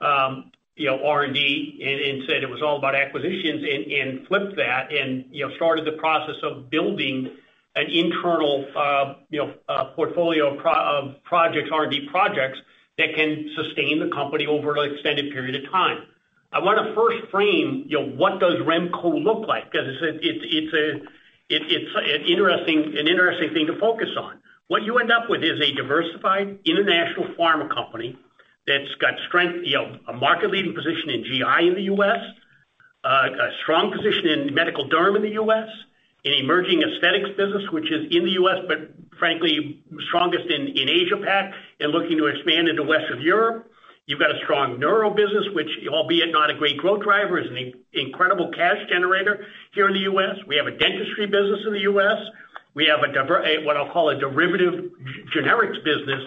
um, R&D and said it was all about acquisitions and flipped that and you know, started the process of building an internal uh, you know, uh, portfolio of projects, R&D projects that can sustain the company over an extended period of time. I want to first frame you know, what does RemCo look like, because it's a it's it's a it's an interesting an interesting thing to focus on. What you end up with is a diversified international pharma company that's got strength, you know, a market-leading position in GI in the U.S., a strong position in medical derm in the U.S., an emerging aesthetics business, which is in the U.S., but frankly, strongest in Asia Pac and looking to expand into Western Europe. You've got a strong neuro business, which albeit not a great growth driver, is an incredible cash generator here in the U.S. We have a dentistry business in the U.S. We have a what I'll call a derivative generics business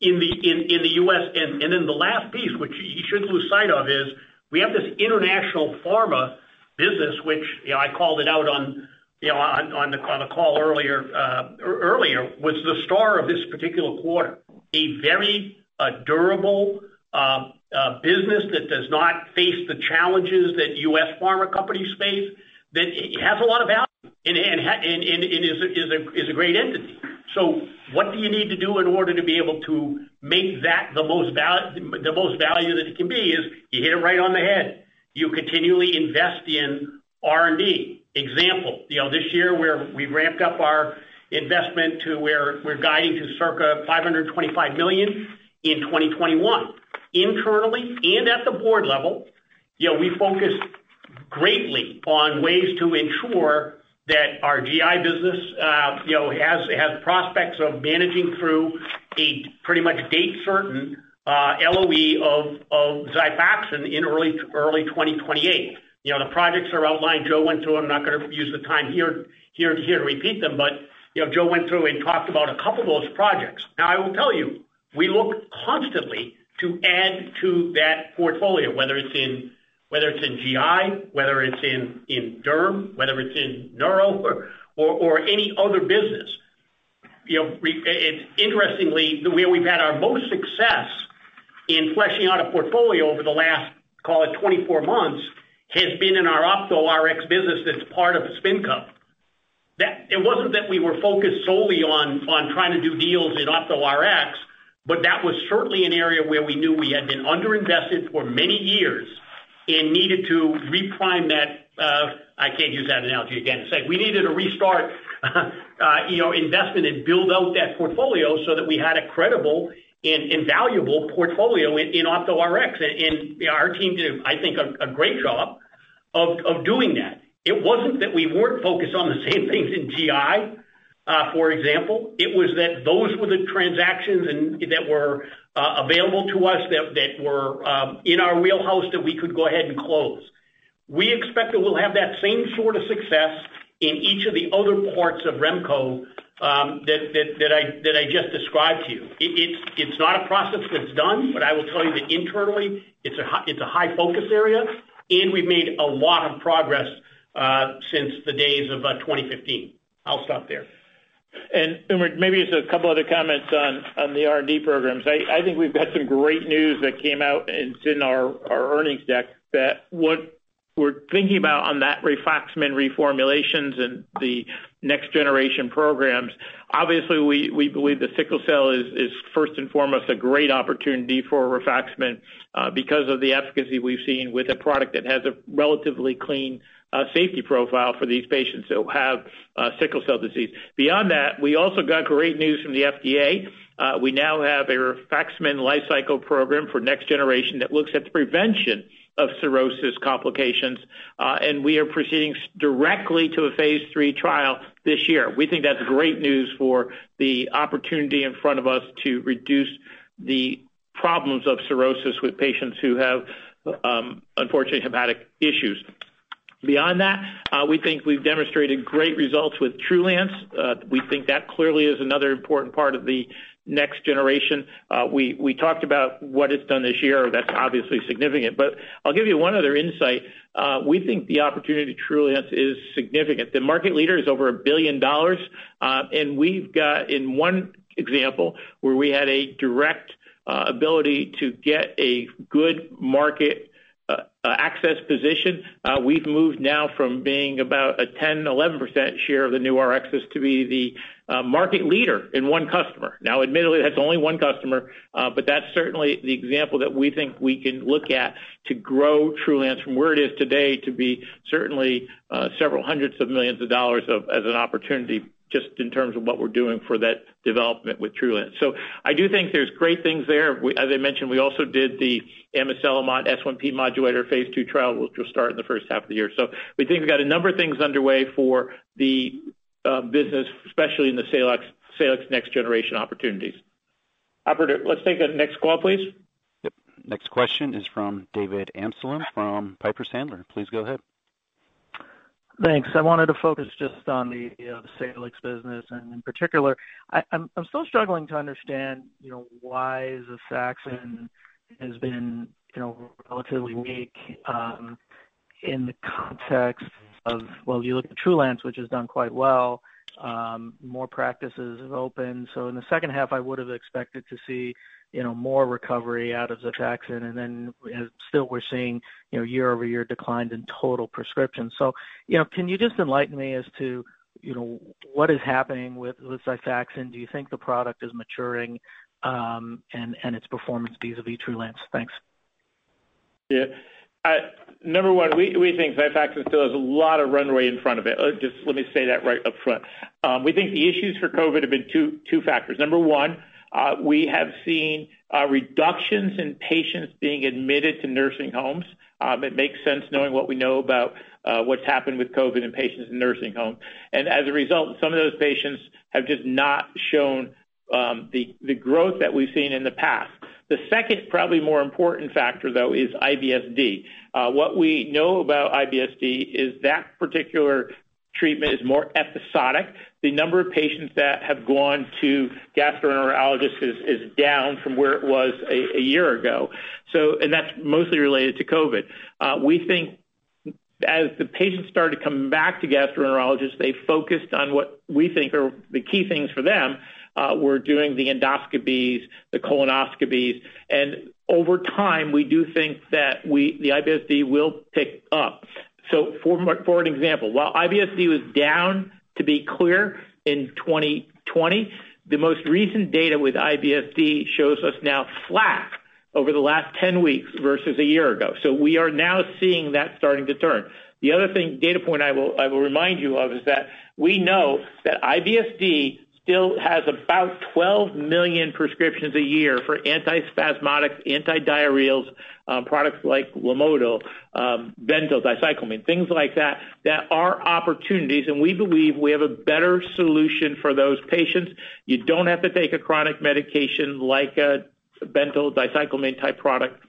in the in in the U.S. And and then the last piece, which you shouldn't lose sight of, is we have this international pharma business, which I called it out on you know on on the call earlier, uh er, earlier was the star of this particular quarter. A very uh, durable uh, uh, business that does not face the challenges that U.S. pharma companies face, that has a lot of value and is a great entity. So what do you need to do in order to be able to make that the most value that it can be is you hit it right on the head. You continually invest in R&D. Example, you know, this year we've ramped up our investment to where we're guiding to circa 525 million in 2021. Internally and at the board level, you know, we focus greatly on ways to ensure that our GI business uh, you know, has has prospects of managing through a pretty much date certain uh, LOE of XIFAXAN in early 2028. You know, The projects are outlined. Joe went through them. I'm not going to use the time here to repeat them, but you know, Joe went through and talked about a couple of those projects. Now, I will tell you, we look constantly to add to that portfolio, whether it's in GI, whether it's in derm, whether it's in neuro or any other business. You know, it's interestingly, the where we've had our most success in fleshing out a portfolio over the last, call it 24 months, has been in our Ophtho Rx business that's part of SpinCo. That it wasn't that we were focused solely on trying to do deals in Ophtho Rx, but that was certainly an area where we knew we had been under-invested for many years and needed to reprime that. Uh, I can't use that analogy again. It's like we needed to restart *laughs* uh, investment and build out that portfolio so that we had a credible and valuable portfolio in Ophtho Rx. Our team did, I think, a great job of doing that. It wasn't that we weren't focused on the *laughs* same things in GI, uh, for example. It was that those were the transactions that were Uh, available to us that that were um, in our wheelhouse that we could go ahead and close. We expect that we'll have that same sort of success in each of the other parts of RemCo um that that I that I just described to you. It's it's not a process that's done, but I will tell you that internally, it's a h it's a high focus area, and we've made a lot of progress uh, since the days of uh, 2015. I'll stop there. Umer, maybe just a couple other comments on the R&D programs. I think we've got some great news that came out, and it's in our earnings deck, that what we're thinking about on that rifaximin reformulations and the next generation programs. Obviously, we believe the sickle cell is first and foremost a great opportunity for rifaximin uh, because of the efficacy we've seen with a product that has a relatively clean safety profile for these patients who have uh, sickle cell disease. Beyond that, we also got great news from the FDA. Uh, we now have a rifaximin lifecycle program for next generation that looks at the prevention of cirrhosis complications, uh, and we are proceeding directly to a phase III trial this year. We think that's great news for the opportunity in front of us to reduce the problems of cirrhosis with patients who have, um, unfortunately, hepatic issues. Beyond that, uh, we think we've demonstrated great results with TRULANCE. Uh, we think that clearly is another important part of the next generation. Uh we talked about what it's done this year. That's obviously significant. But I'll give you one other insight. Uh, we think the opportunity to Trulance is significant. The market leader is over $1 billion. And we've got in one example where we had a direct ability to get a good market Uh, access position. Uh, we've moved now from being about a 10%, 11% share of the new Rx's to be the uh, market leader in one customer. Now, admittedly, that's only one customer, but that's certainly the example that we think we can look at to grow Trulance from where it is today to be certainly several hundreds of millions of dollars as an opportunity, just in terms of what we're doing for that development with Trulance. So I do think there's great things there. As I mentioned, we also did the amiselimod S1P modulator phase II trial, which will start in the first half of the year. So we think we've got a number of things underway for the uh, business, especially in the Salix next generation opportunities. Operator, let's take the next call, please. Yep. Next question is from David Amsellem from Piper Sandler. Please go ahead. Thanks. I wanted to focus just on the Salix business, and in particular, I'm still struggling to understand you know, why the XIFAXAN has been you know, relatively weak um, in the context of, well, you look at Trulance, which has done quite well. Um, more practices have opened. So in the second half, I would have expected to see more recovery out of XIFAXAN, and then still we're seeing you know, year-over-year declines in total prescriptions. So, you know, can you just enlighten me as to you know, what is happening with XIFAXAN? Do you think the product is maturing, um, and and its performance vis-a-vis Trulance? Thanks. Yeah. Number one, we think XIFAXAN still has a lot of runway in front of it. Just let me say that right up front. Um, we think the issues for COVID have been two factors. Number one, Uh, we have seen uh, reductions in patients being admitted to nursing homes. Um, it makes sense knowing what we know about uh, what's happened with COVID in patients in nursing homes. And as a result, some of those patients have just not shown um, the growth that we've seen in the past. The second, probably more important factor, though, is IBS-D. What we know about IBS-D is that particular treatment is more episodic. The number of patients that have gone to gastroenterologists is down from where it was a year ago. So and that's mostly related to COVID. Uh, we think as the patients started to come back to gastroenterologists, they focused on what we think are the key things for them, uh, We're doing the endoscopies, the colonoscopies. And over time, we do think that the IBS-D will pick up. So for an example, while IBS-D was down, to be clear, in 2020, the most recent data with IBS-D shows us now flat over the last 10 weeks versus a year ago. So we are now seeing that starting to turn. The other thing, data point I will remind you of is that we know that IBS-D still has about 12 million prescriptions a year for antispasmodics, antidiarrheals, um, products like Lomotil, Bentyl, um, dicyclomine, things like that that are opportunities, and we believe we have a better solution for those patients. You don't have to take a chronic medication like a Bentyl, dicyclomine type product.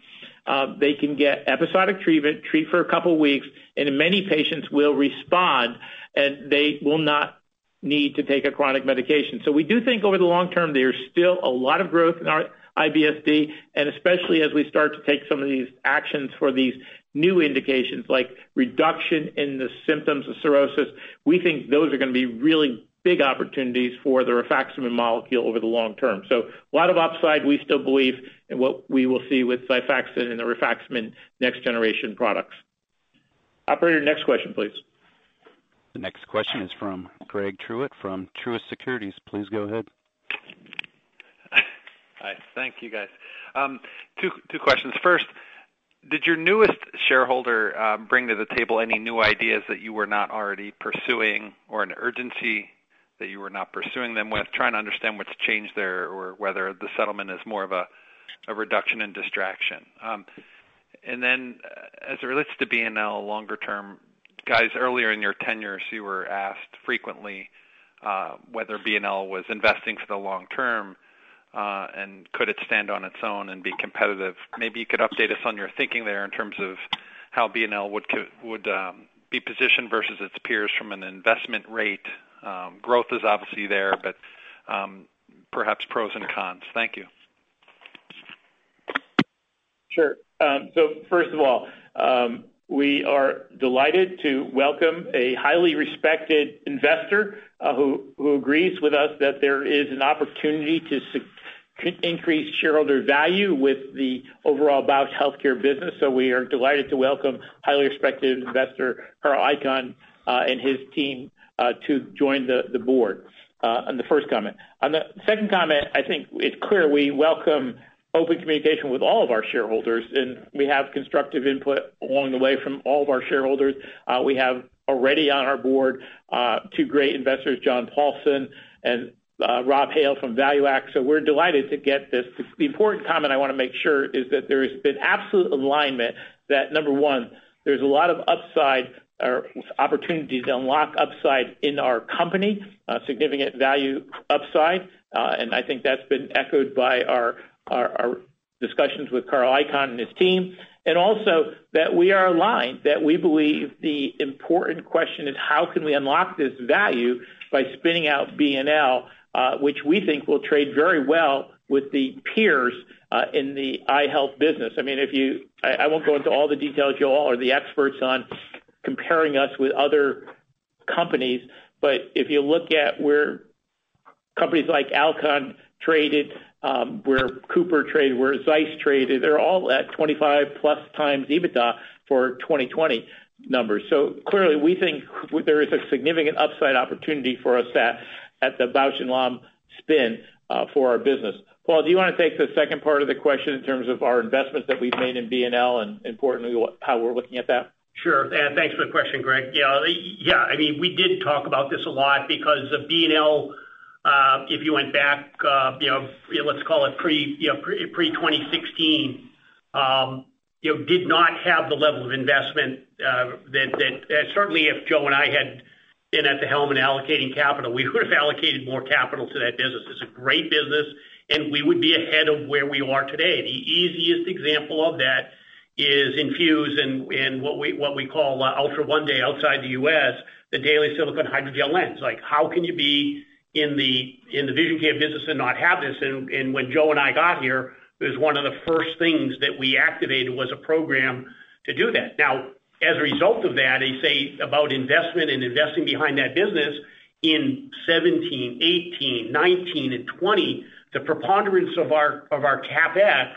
Uh, they can get episodic treatment, treat for a couple weeks, and many patients will respond, and they will not need to take a chronic medication. So we do think over the long term, there's still a lot of growth in our IBS-D, and especially as we start to take some of these actions for these new indications, like reduction in the symptoms of cirrhosis. We think those are going to be really big opportunities for the rifaximin molecule over the long term. So a lot of upside, we still believe in what we will see with XIFAXAN and the rifaximin next generation products. Operator, next question, please. The next question is from Greg Truitt from Truist Securities. Please go ahead. Hi. Thank you, guys. Two questions. First, did your newest shareholder bring to the table any new ideas that you were not already pursuing or an urgency that you were not pursuing them with? Trying to understand what's changed there or whether the settlement is more of a reduction in distraction. Um and then uh as it relates to B+L longer term, guys, earlier in your tenure, you were asked frequently uh, whether B+L was investing for the long term, uh, and could it stand on its own and be competitive. Maybe you could update us on your thinking there in terms of how B+L would would um, be positioned versus its peers from an investment rate. Um, growth is obviously there, but um, perhaps pros and cons. Thank you. Sure. So First of all, we are delighted to welcome a highly respected investor uh, who agrees with us that there is an opportunity to increase shareholder value with the overall Bausch Healthcare business. So we are delighted to welcome highly respected investor, Carl Icahn, uh, and his team uh, to join the board, on the first comment. On the second comment, I think it's clear we welcome open communication with all of our shareholders, and we have constructive input along the way from all of our shareholders. Uh, we have already on our board uh, two great investors, John Paulson and uh, Rob Hale from ValueAct. So we're delighted to get this. The important comment I want to make sure is that there has been absolute alignment that, number one, there's a lot of upside or opportunities to unlock upside in our company, significant value upside. Uh and I think that's been echoed by our discussions with Carl Icahn and his team. And also that we are aligned, that we believe the important question is how can we unlock this value by spinning out B+L, uh, which we think will trade very well with the peers uh, in the eye health business. I mean if you I won't go into all the details. You all are the experts on comparing us with other companies. But if you look at where companies like Alcon traded, Um, where Cooper traded, where ZEISS traded, they're all at 25+ times EBITDA for 2020 numbers. So clearly, we think there is a significant upside opportunity for us at the Bausch + Lomb spin uh, for our business. Paul, do you want to take the second part of the question in terms of our investments that we've made in B+L and importantly, how we're looking at that? Sure. Thanks for the question, Greg. Yeah, yeah, I mean we did talk about this a lot because of B+L, Um, if you went back, uh you know let's call it pre-2016, um, you know, did not have the level of investment uh, that certainly if Joe and I had been at the helm and allocating capital, we *laughs* would have allocated more capital to that business. It's a great business, and we would be ahead of where we are today. The easiest example of that is INFUSE and what we what we call uh, ULTRA ONE DAY outside the U.S., the daily silicone hydrogel lens. Like how can you be in the vision care business and not have this? And when Joe and I got here, it was one of the first things that we activated was a program to do that. Now, as a result of that, I say about investment and investing behind that business in 2017, 2018, 2019, and 2020, the preponderance of our CapEx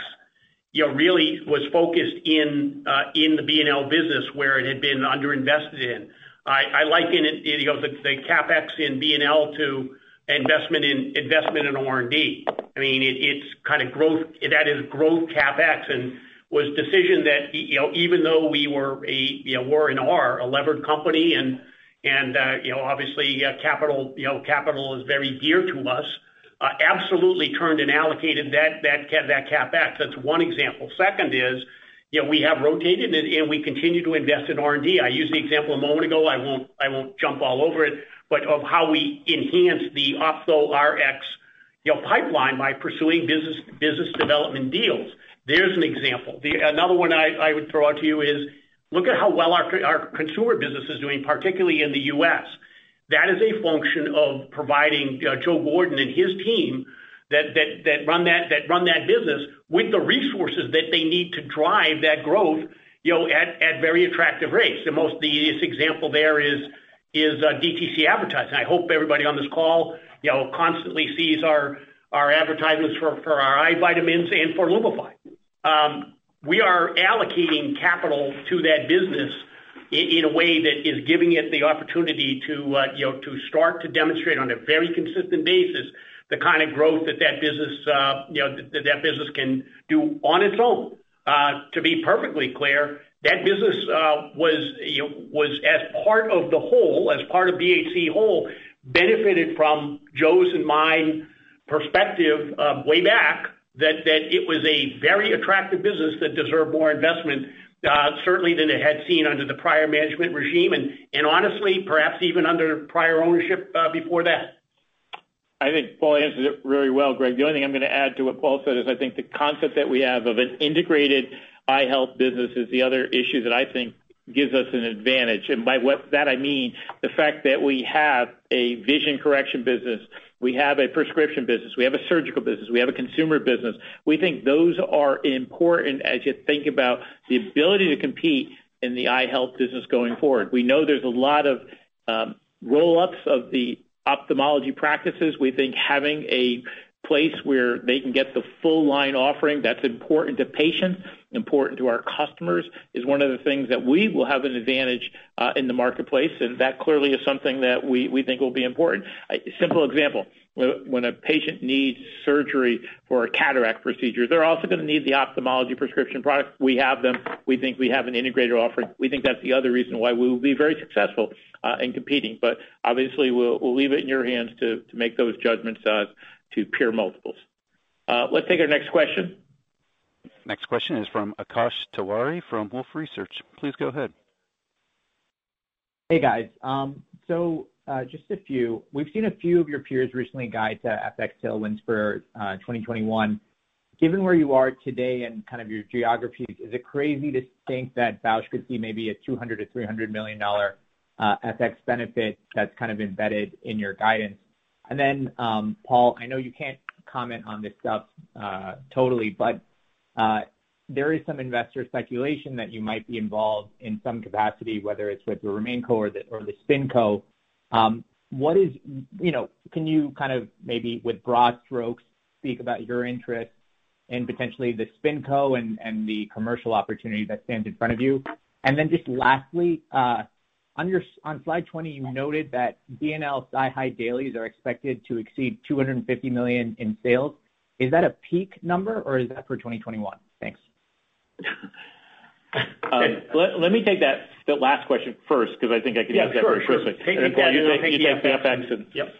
you know, really was focused in uh, the B&L business where it had been under-invested in. I liken it, you know, the CapEx in B&L to investment in investment in R&D. I mean, it's kind of growth. That is growth CapEx and was a decision that you know, even though we were a, you know, were and are a levered company and and uh, you know, obviously uh, capital you know, capital is very dear to us, uh, absolutely turned and allocated that CapEx. That's one example. Second is, you know, we have rotated and we continue to invest in R&D. I used the example a moment ago, I won't I won't jump all over it, but of how we enhance the Ophtho Rx pipeline by pursuing business development deals. There's an example. Another one I would throw out to you is look at how well our consumer business is doing, particularly in the U.S. That is a function of providing uh, Joe Gordon and his team that run that business with the resources that they need to drive that growth you know, at very attractive rates. The most easiest example there is Uh, DTC advertising. I hope everybody on this call you know, constantly sees our advertisements for our eye vitamins and for LUMIFY. Um, we are allocating capital to that business in a way that is giving it the opportunity to uh, you know, to start to demonstrate on a very consistent basis the kind of growth that that business, uh, you know, that business can do on its own. To be perfectly clear, that business uh was as part of the whole, as part of BHC whole, benefited from Joe's and my perspective uh, way back that it was a very attractive business that deserved more investment, uh, certainly than it had seen under the prior management regime, and and honestly, perhaps even under prior ownership uh, before that. I think Paul answered it very well, Greg. The only thing I'm going to add to what Paul said is I think the concept that we have of an integrated eye health business is the other issue that I think gives us an advantage. And by what that I mean the fact that we have a vision correction business, we have a prescription business, we have a surgical business, we have a consumer business. We think those are important as you think about the ability to compete in the eye health business going forward. We know there's a lot of um, roll-ups of the ophthalmology practices. We think having a place where they can get the full line offering that's important to patients, important to our customers, is one of the things that we will have an advantage uh, in the marketplace, and that clearly is something that we think will be important. A simple example, when a patient needs surgery for a cataract procedure, they're also going to need the ophthalmology prescription product. We have them. We think we have an integrated offering. We think that's the other reason why we will be very successful uh, in competing. But obviously, we'll leave it in your hands to make those judgments uh, to peer multiples. Let's take our next question. Next question is from Akash Tewari from Wolfe Research. Please go ahead. Hey, guys. Um, so, uh, just a few. We've seen a few of your peers recently guide to FX tailwinds for uh, 2021. Given where you are today and kind of your geographies, is it crazy to think that Bausch could see maybe a $200 million-$300 million uh, FX benefit that's kind of embedded in your guidance? And then um Paul, I know you can't comment on this stuff totally, but there is some investor speculation that you might be involved in some capacity, whether it's with the RemainCo or the SpinCo. Um what is you know can you kind of maybe with broad strokes speak about your interest in potentially the SpinCo and and the commercial opportunity that stands in front of you? And then just lastly, uh on your on slide 20, you noted that B&L SiHy dailies are expected to exceed 250 million in sales. Is that a peak number or is that for 2021? Thanks. Um, let me take that last question first because I think I can answer that very quickly. Yeah, sure. Paul, you take the FX. Yep.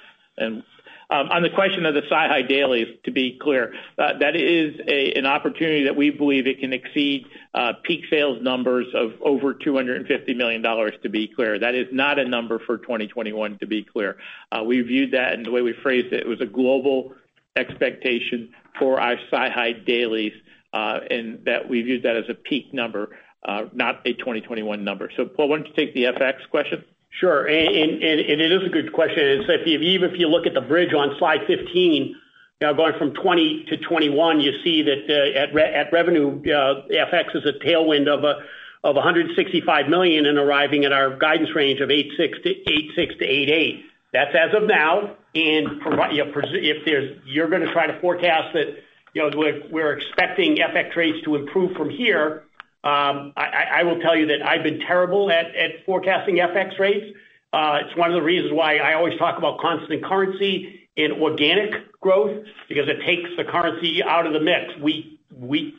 Um, on the question of the SiHy dailies, to be clear, uh, that is an opportunity that we believe it can exceed uh, peak sales numbers of over $250 million, to be clear. That is not a number for 2021, to be clear. Uh, we viewed that, and the way we phrased it was a global expectation for our SiHy dailies, uh, and that we viewed that as a peak number, uh, not a 2021 number. So Paul, why don't you take the FX question? Sure. And it is a good question. Even if you look at the bridge on slide 15, going from 2020 to 2021, you see that uh, at at revenue, FX is a tailwind of 165 million and arriving at our guidance range of $8.6 billion-$8.8 billion. That's as of now. If you're going to try to forecast that you know we're expecting FX rates to improve from here, um, I will tell you that I've been terrible at forecasting FX rates. Uh, it's one of the reasons why I always talk about constant currency and organic growth, because it takes the currency out of the mix. We we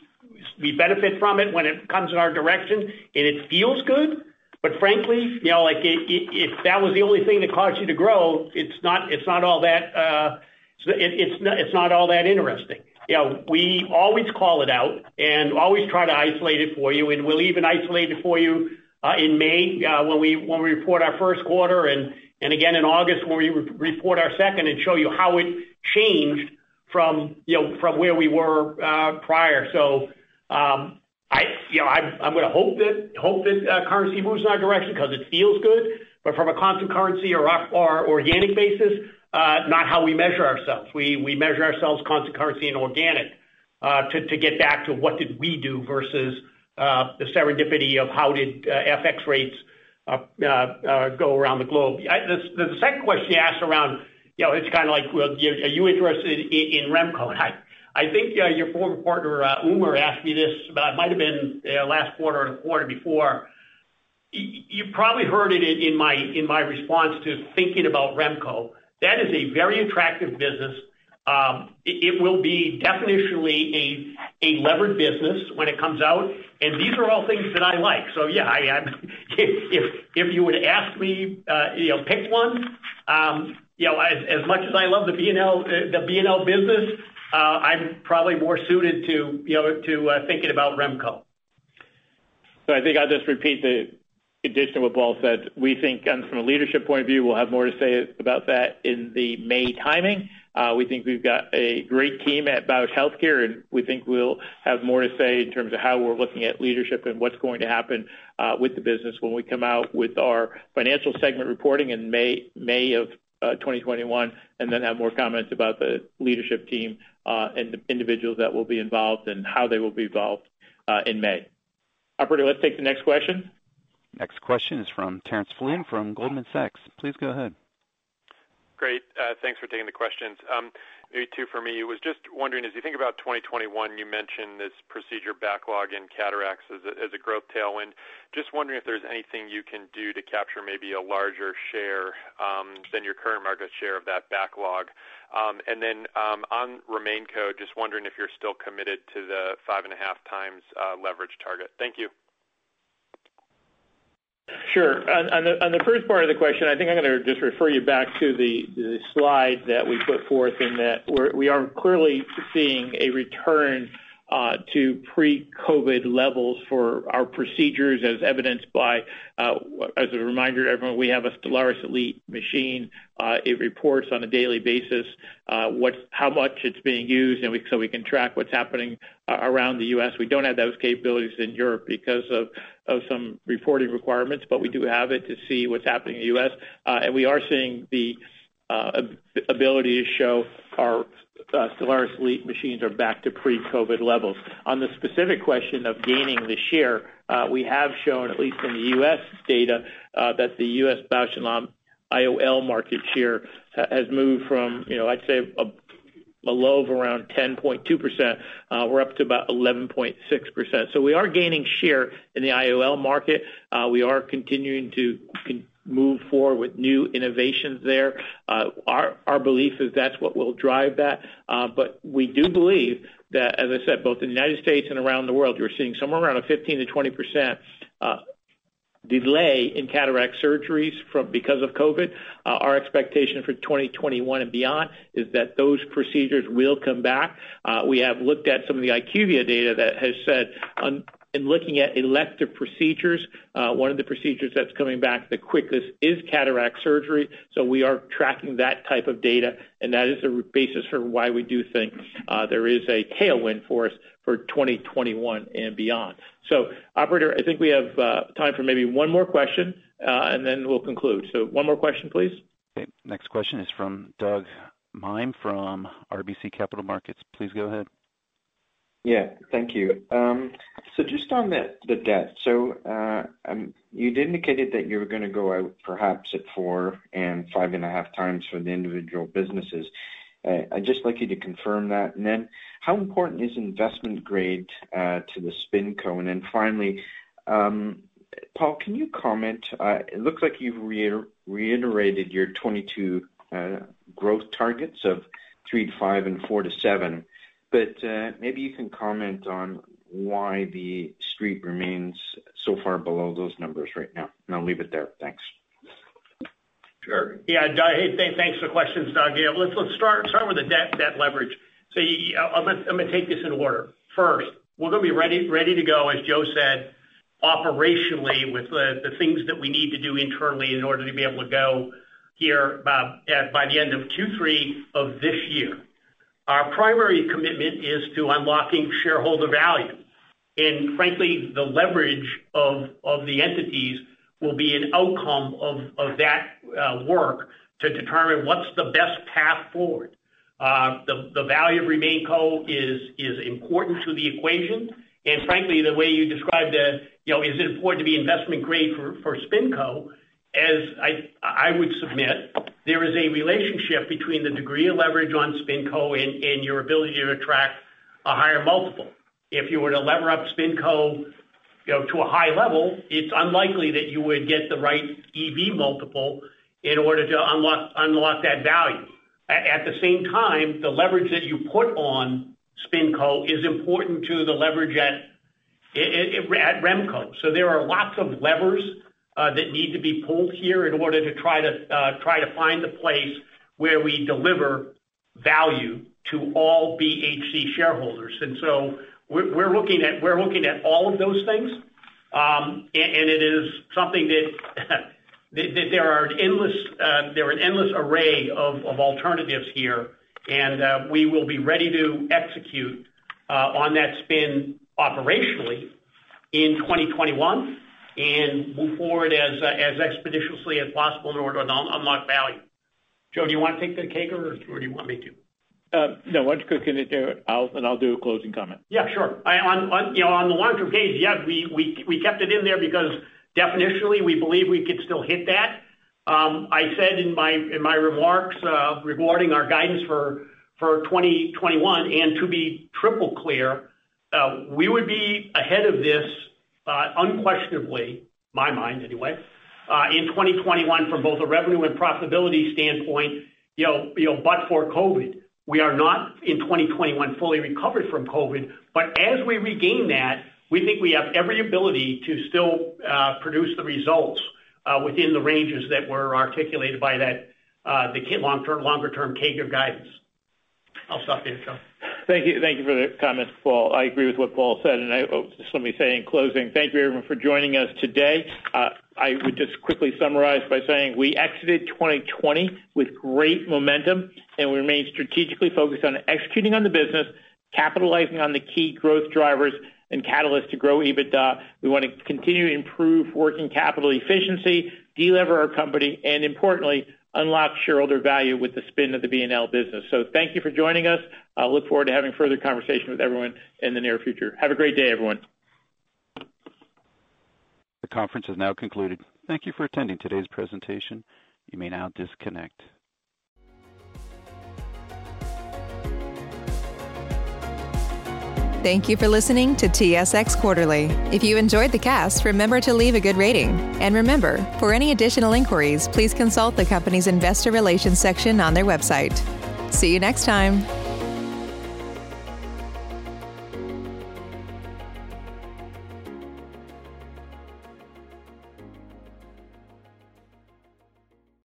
we benefit from it when it comes in our direction, and it feels good. But frankly, you know, like if that was the only thing that caused you to grow, it's not it's not all that uh it's it it's not all that interesting. We always call it out and always try to isolate it for you, and we'll even isolate it for you uh, in May uh, when we when we report our first quarter, and again in August when we report our second and show you how it changed from, you know, from where we were uh, prior. Um, I'm I'm going to hope that hope that uh currency moves in our direction because it feels good. But from a constant currency or organic basis, uh, not how we measure ourselves. We we measure ourselves constant currency and organic uh to get back to what did we do versus uh, the serendipity of how did uh, FX rates go around the globe. The second question you asked around, you know, it's kind of like, are you interested in RemainCo? I think uh, your former partner, uh, Umer, asked me this, it might have been uh, last quarter or the quarter before. You probably heard it in my in my response to thinking about REMCO. That is a very attractive business. Um, it will be definitionally a levered business when it comes out, and these are all things that I like. So yeah, *laughs* if if if you would ask me uh you know, pick one, Um, you know, as much as I love the B and L the B&L business, Uh, I'm probably more suited to you know, to uh, thinking about RemainCo. I think I'll just repeat the addition to what Paul said. We think um, from a leadership point of view, we'll have more to say about that in the May timing. Uh, we think we've got a great team at Bausch Healthcare, and we think we'll have more to say in terms of how we're looking at leadership and what's going to happen with the business when we come out with our financial segment reporting in May of 2021, and then have more comments about the leadership team Uh, and the individuals that will be involved and how they will be involved uh, in May. Operator, let's take the next question. Next question is from Terence Flynn from Goldman Sachs. Please go ahead. Great. Uh, thanks for taking the questions. Um, maybe two for me. Was just wondering, as you think about 2021, you mentioned this procedure backlog in cataracts as a growth tailwind. Just wondering if there's anything you can do to capture maybe a larger share um, than your current market share of that backlog. Um and then, um, on RemainCo, just wondering if you're still committed to the 5.5x uh, leverage target. Thank you. Sure. On the first part of the question, I think I'm going to just refer you back to the slide that we put forth in that we are clearly seeing a return Uh, pre-COVID levels for our procedures as evidenced by, uh, as a reminder to everyone, we have a Stellaris Elite machine. Uh, it reports on a daily basis how much it's being used, and so we can track what's happening around the U.S. We don't have those capabilities in Europe because of some reporting requirements, but we do have it to see what's happening in the U.S. Uh and we are seeing the Uh, ability to show our uh, Stellaris Elite machines are back to pre-COVID levels. On the specific question of gaining the share, uh, we have shown, at least in the U.S. data, that the U.S. Bausch + Lomb IOL market share has moved from, you know, I'd say, a low of around 10.2%. We're up to about 11.6%. So we are gaining share in the IOL market. We are continuing to move forward with new innovations there. Uh, our belief is that's what will drive that. Uh but we do believe that, as I said, both in the United States and around the world, you're seeing somewhere around a 15%-20% uh, delay in cataract surgeries because of COVID. Uh, our expectation for 2021 and beyond is that those procedures will come back. We have looked at some of the IQVIA data that has said, in looking at elective procedures, uh, one of the procedures that's coming back the quickest is cataract surgery. So we are tracking that type of data, and that is the basis for why we do think uh, there is a tailwind for us for 2021 and beyond. So operator, I think we have uh, time for maybe one more question, and then we'll conclude. So one more question, please. Okay. Next question is from Doug Miehm from RBC Capital Markets. Please go ahead. Yeah. Thank you. Um, so just on the the debt. So, uh, um, you'd indicated that you were going to go out perhaps at 4x and 5.5x for the individual businesses. Uh, I'd just like you to confirm that. And then how important is investment grade uh, to the SpinCo? And then finally, um, Paul, can you comment, it looks like you've reiterated your 2022 growth targets of 3%-5% and 4%-7%, but Uh, maybe you can comment on why the Street remains so far below those numbers right now. And I'll leave it there. Thanks. Sure. Yeah, thanks for the questions, Doug. Yeah, Let's start with the debt debt leverage. So uh, I'm going to take this in order. First, we're to be ready to go, as Joe said, operationally with the things that we need to do internally in order to be able to go here uh, by the end of Q3 of this year. Our primary commitment is to unlocking shareholder value. And frankly, the leverage of the entities will be an outcome of that work to determine what's the best path forward. Uh the value of RemainCo is is important to the equation. And frankly, the way you described it, is it important to be investment grade for for SpinCo? As I would submit, there is a relationship between the degree of leverage on SpinCo and your ability to attract a higher multiple. If you were to lever up SpinCo to a high level, it's unlikely that you would get the right EV multiple in order to unlock unlock that value. At the same time, the leverage that you put on SpinCo is important to the leverage at at RemCo. So there are lots of levers that need to be pulled here in order to try to uh try to find the place where we deliver value to all BHC shareholders. And so we're looking at we're looking at all of those things. Um and it is something *laughs* that that there are an endless uh there are an endless array of alternatives here, and we will be ready to execute on that spin operationally in 2021 and move forward uh, as expeditiously as possible in order to unlock value. Joe, do you want to take the CAGR, or do you want me to? Uh, no, why don't you go ahead, and I'll do a closing comment. Yeah, sure. On the long-term case, yeah, we kept it in there because definitionally, we believe we could still hit that. Um, I said in my remarks uh, regarding our guidance for 2021, and to be triple clear, we would be ahead of this Uh, unquestionably, my mind anyway, uh, in 2021 from both a revenue and profitability standpoint, you know, you know, but for COVID. We are not in 2021 fully recovered from COVID, but as we regain that, we think we have every ability to still uh, produce the results within the ranges that were articulated by that, the k long term CAGR guidance. I'll stop there, Joe. Thank you Thank you for the comments, Paul. I agree with what Paul said. And I oh, just let me say in closing, thank you everyone for joining us today. Uh, I would just quickly summarize by saying we exited 2020 with great momentum, and we remain strategically focused on executing on the business, capitalizing on the key growth drivers and catalysts to grow EBITDA. We want to continue to improve working capital efficiency, de-lever our company, and importantly, unlock shareholder value with the spin of the B&L business. So thank you for joining us. I look forward to having further conversation with everyone in the near future. Have a great day, everyone. The conference is now concluded. Thank you for attending today's presentation. You may now disconnect. Thank you for listening to TSX Quarterly. If you enjoyed the cast, remember to leave a good rating. And remember, for any additional inquiries, please consult the company's investor relations section on their website. See you next time.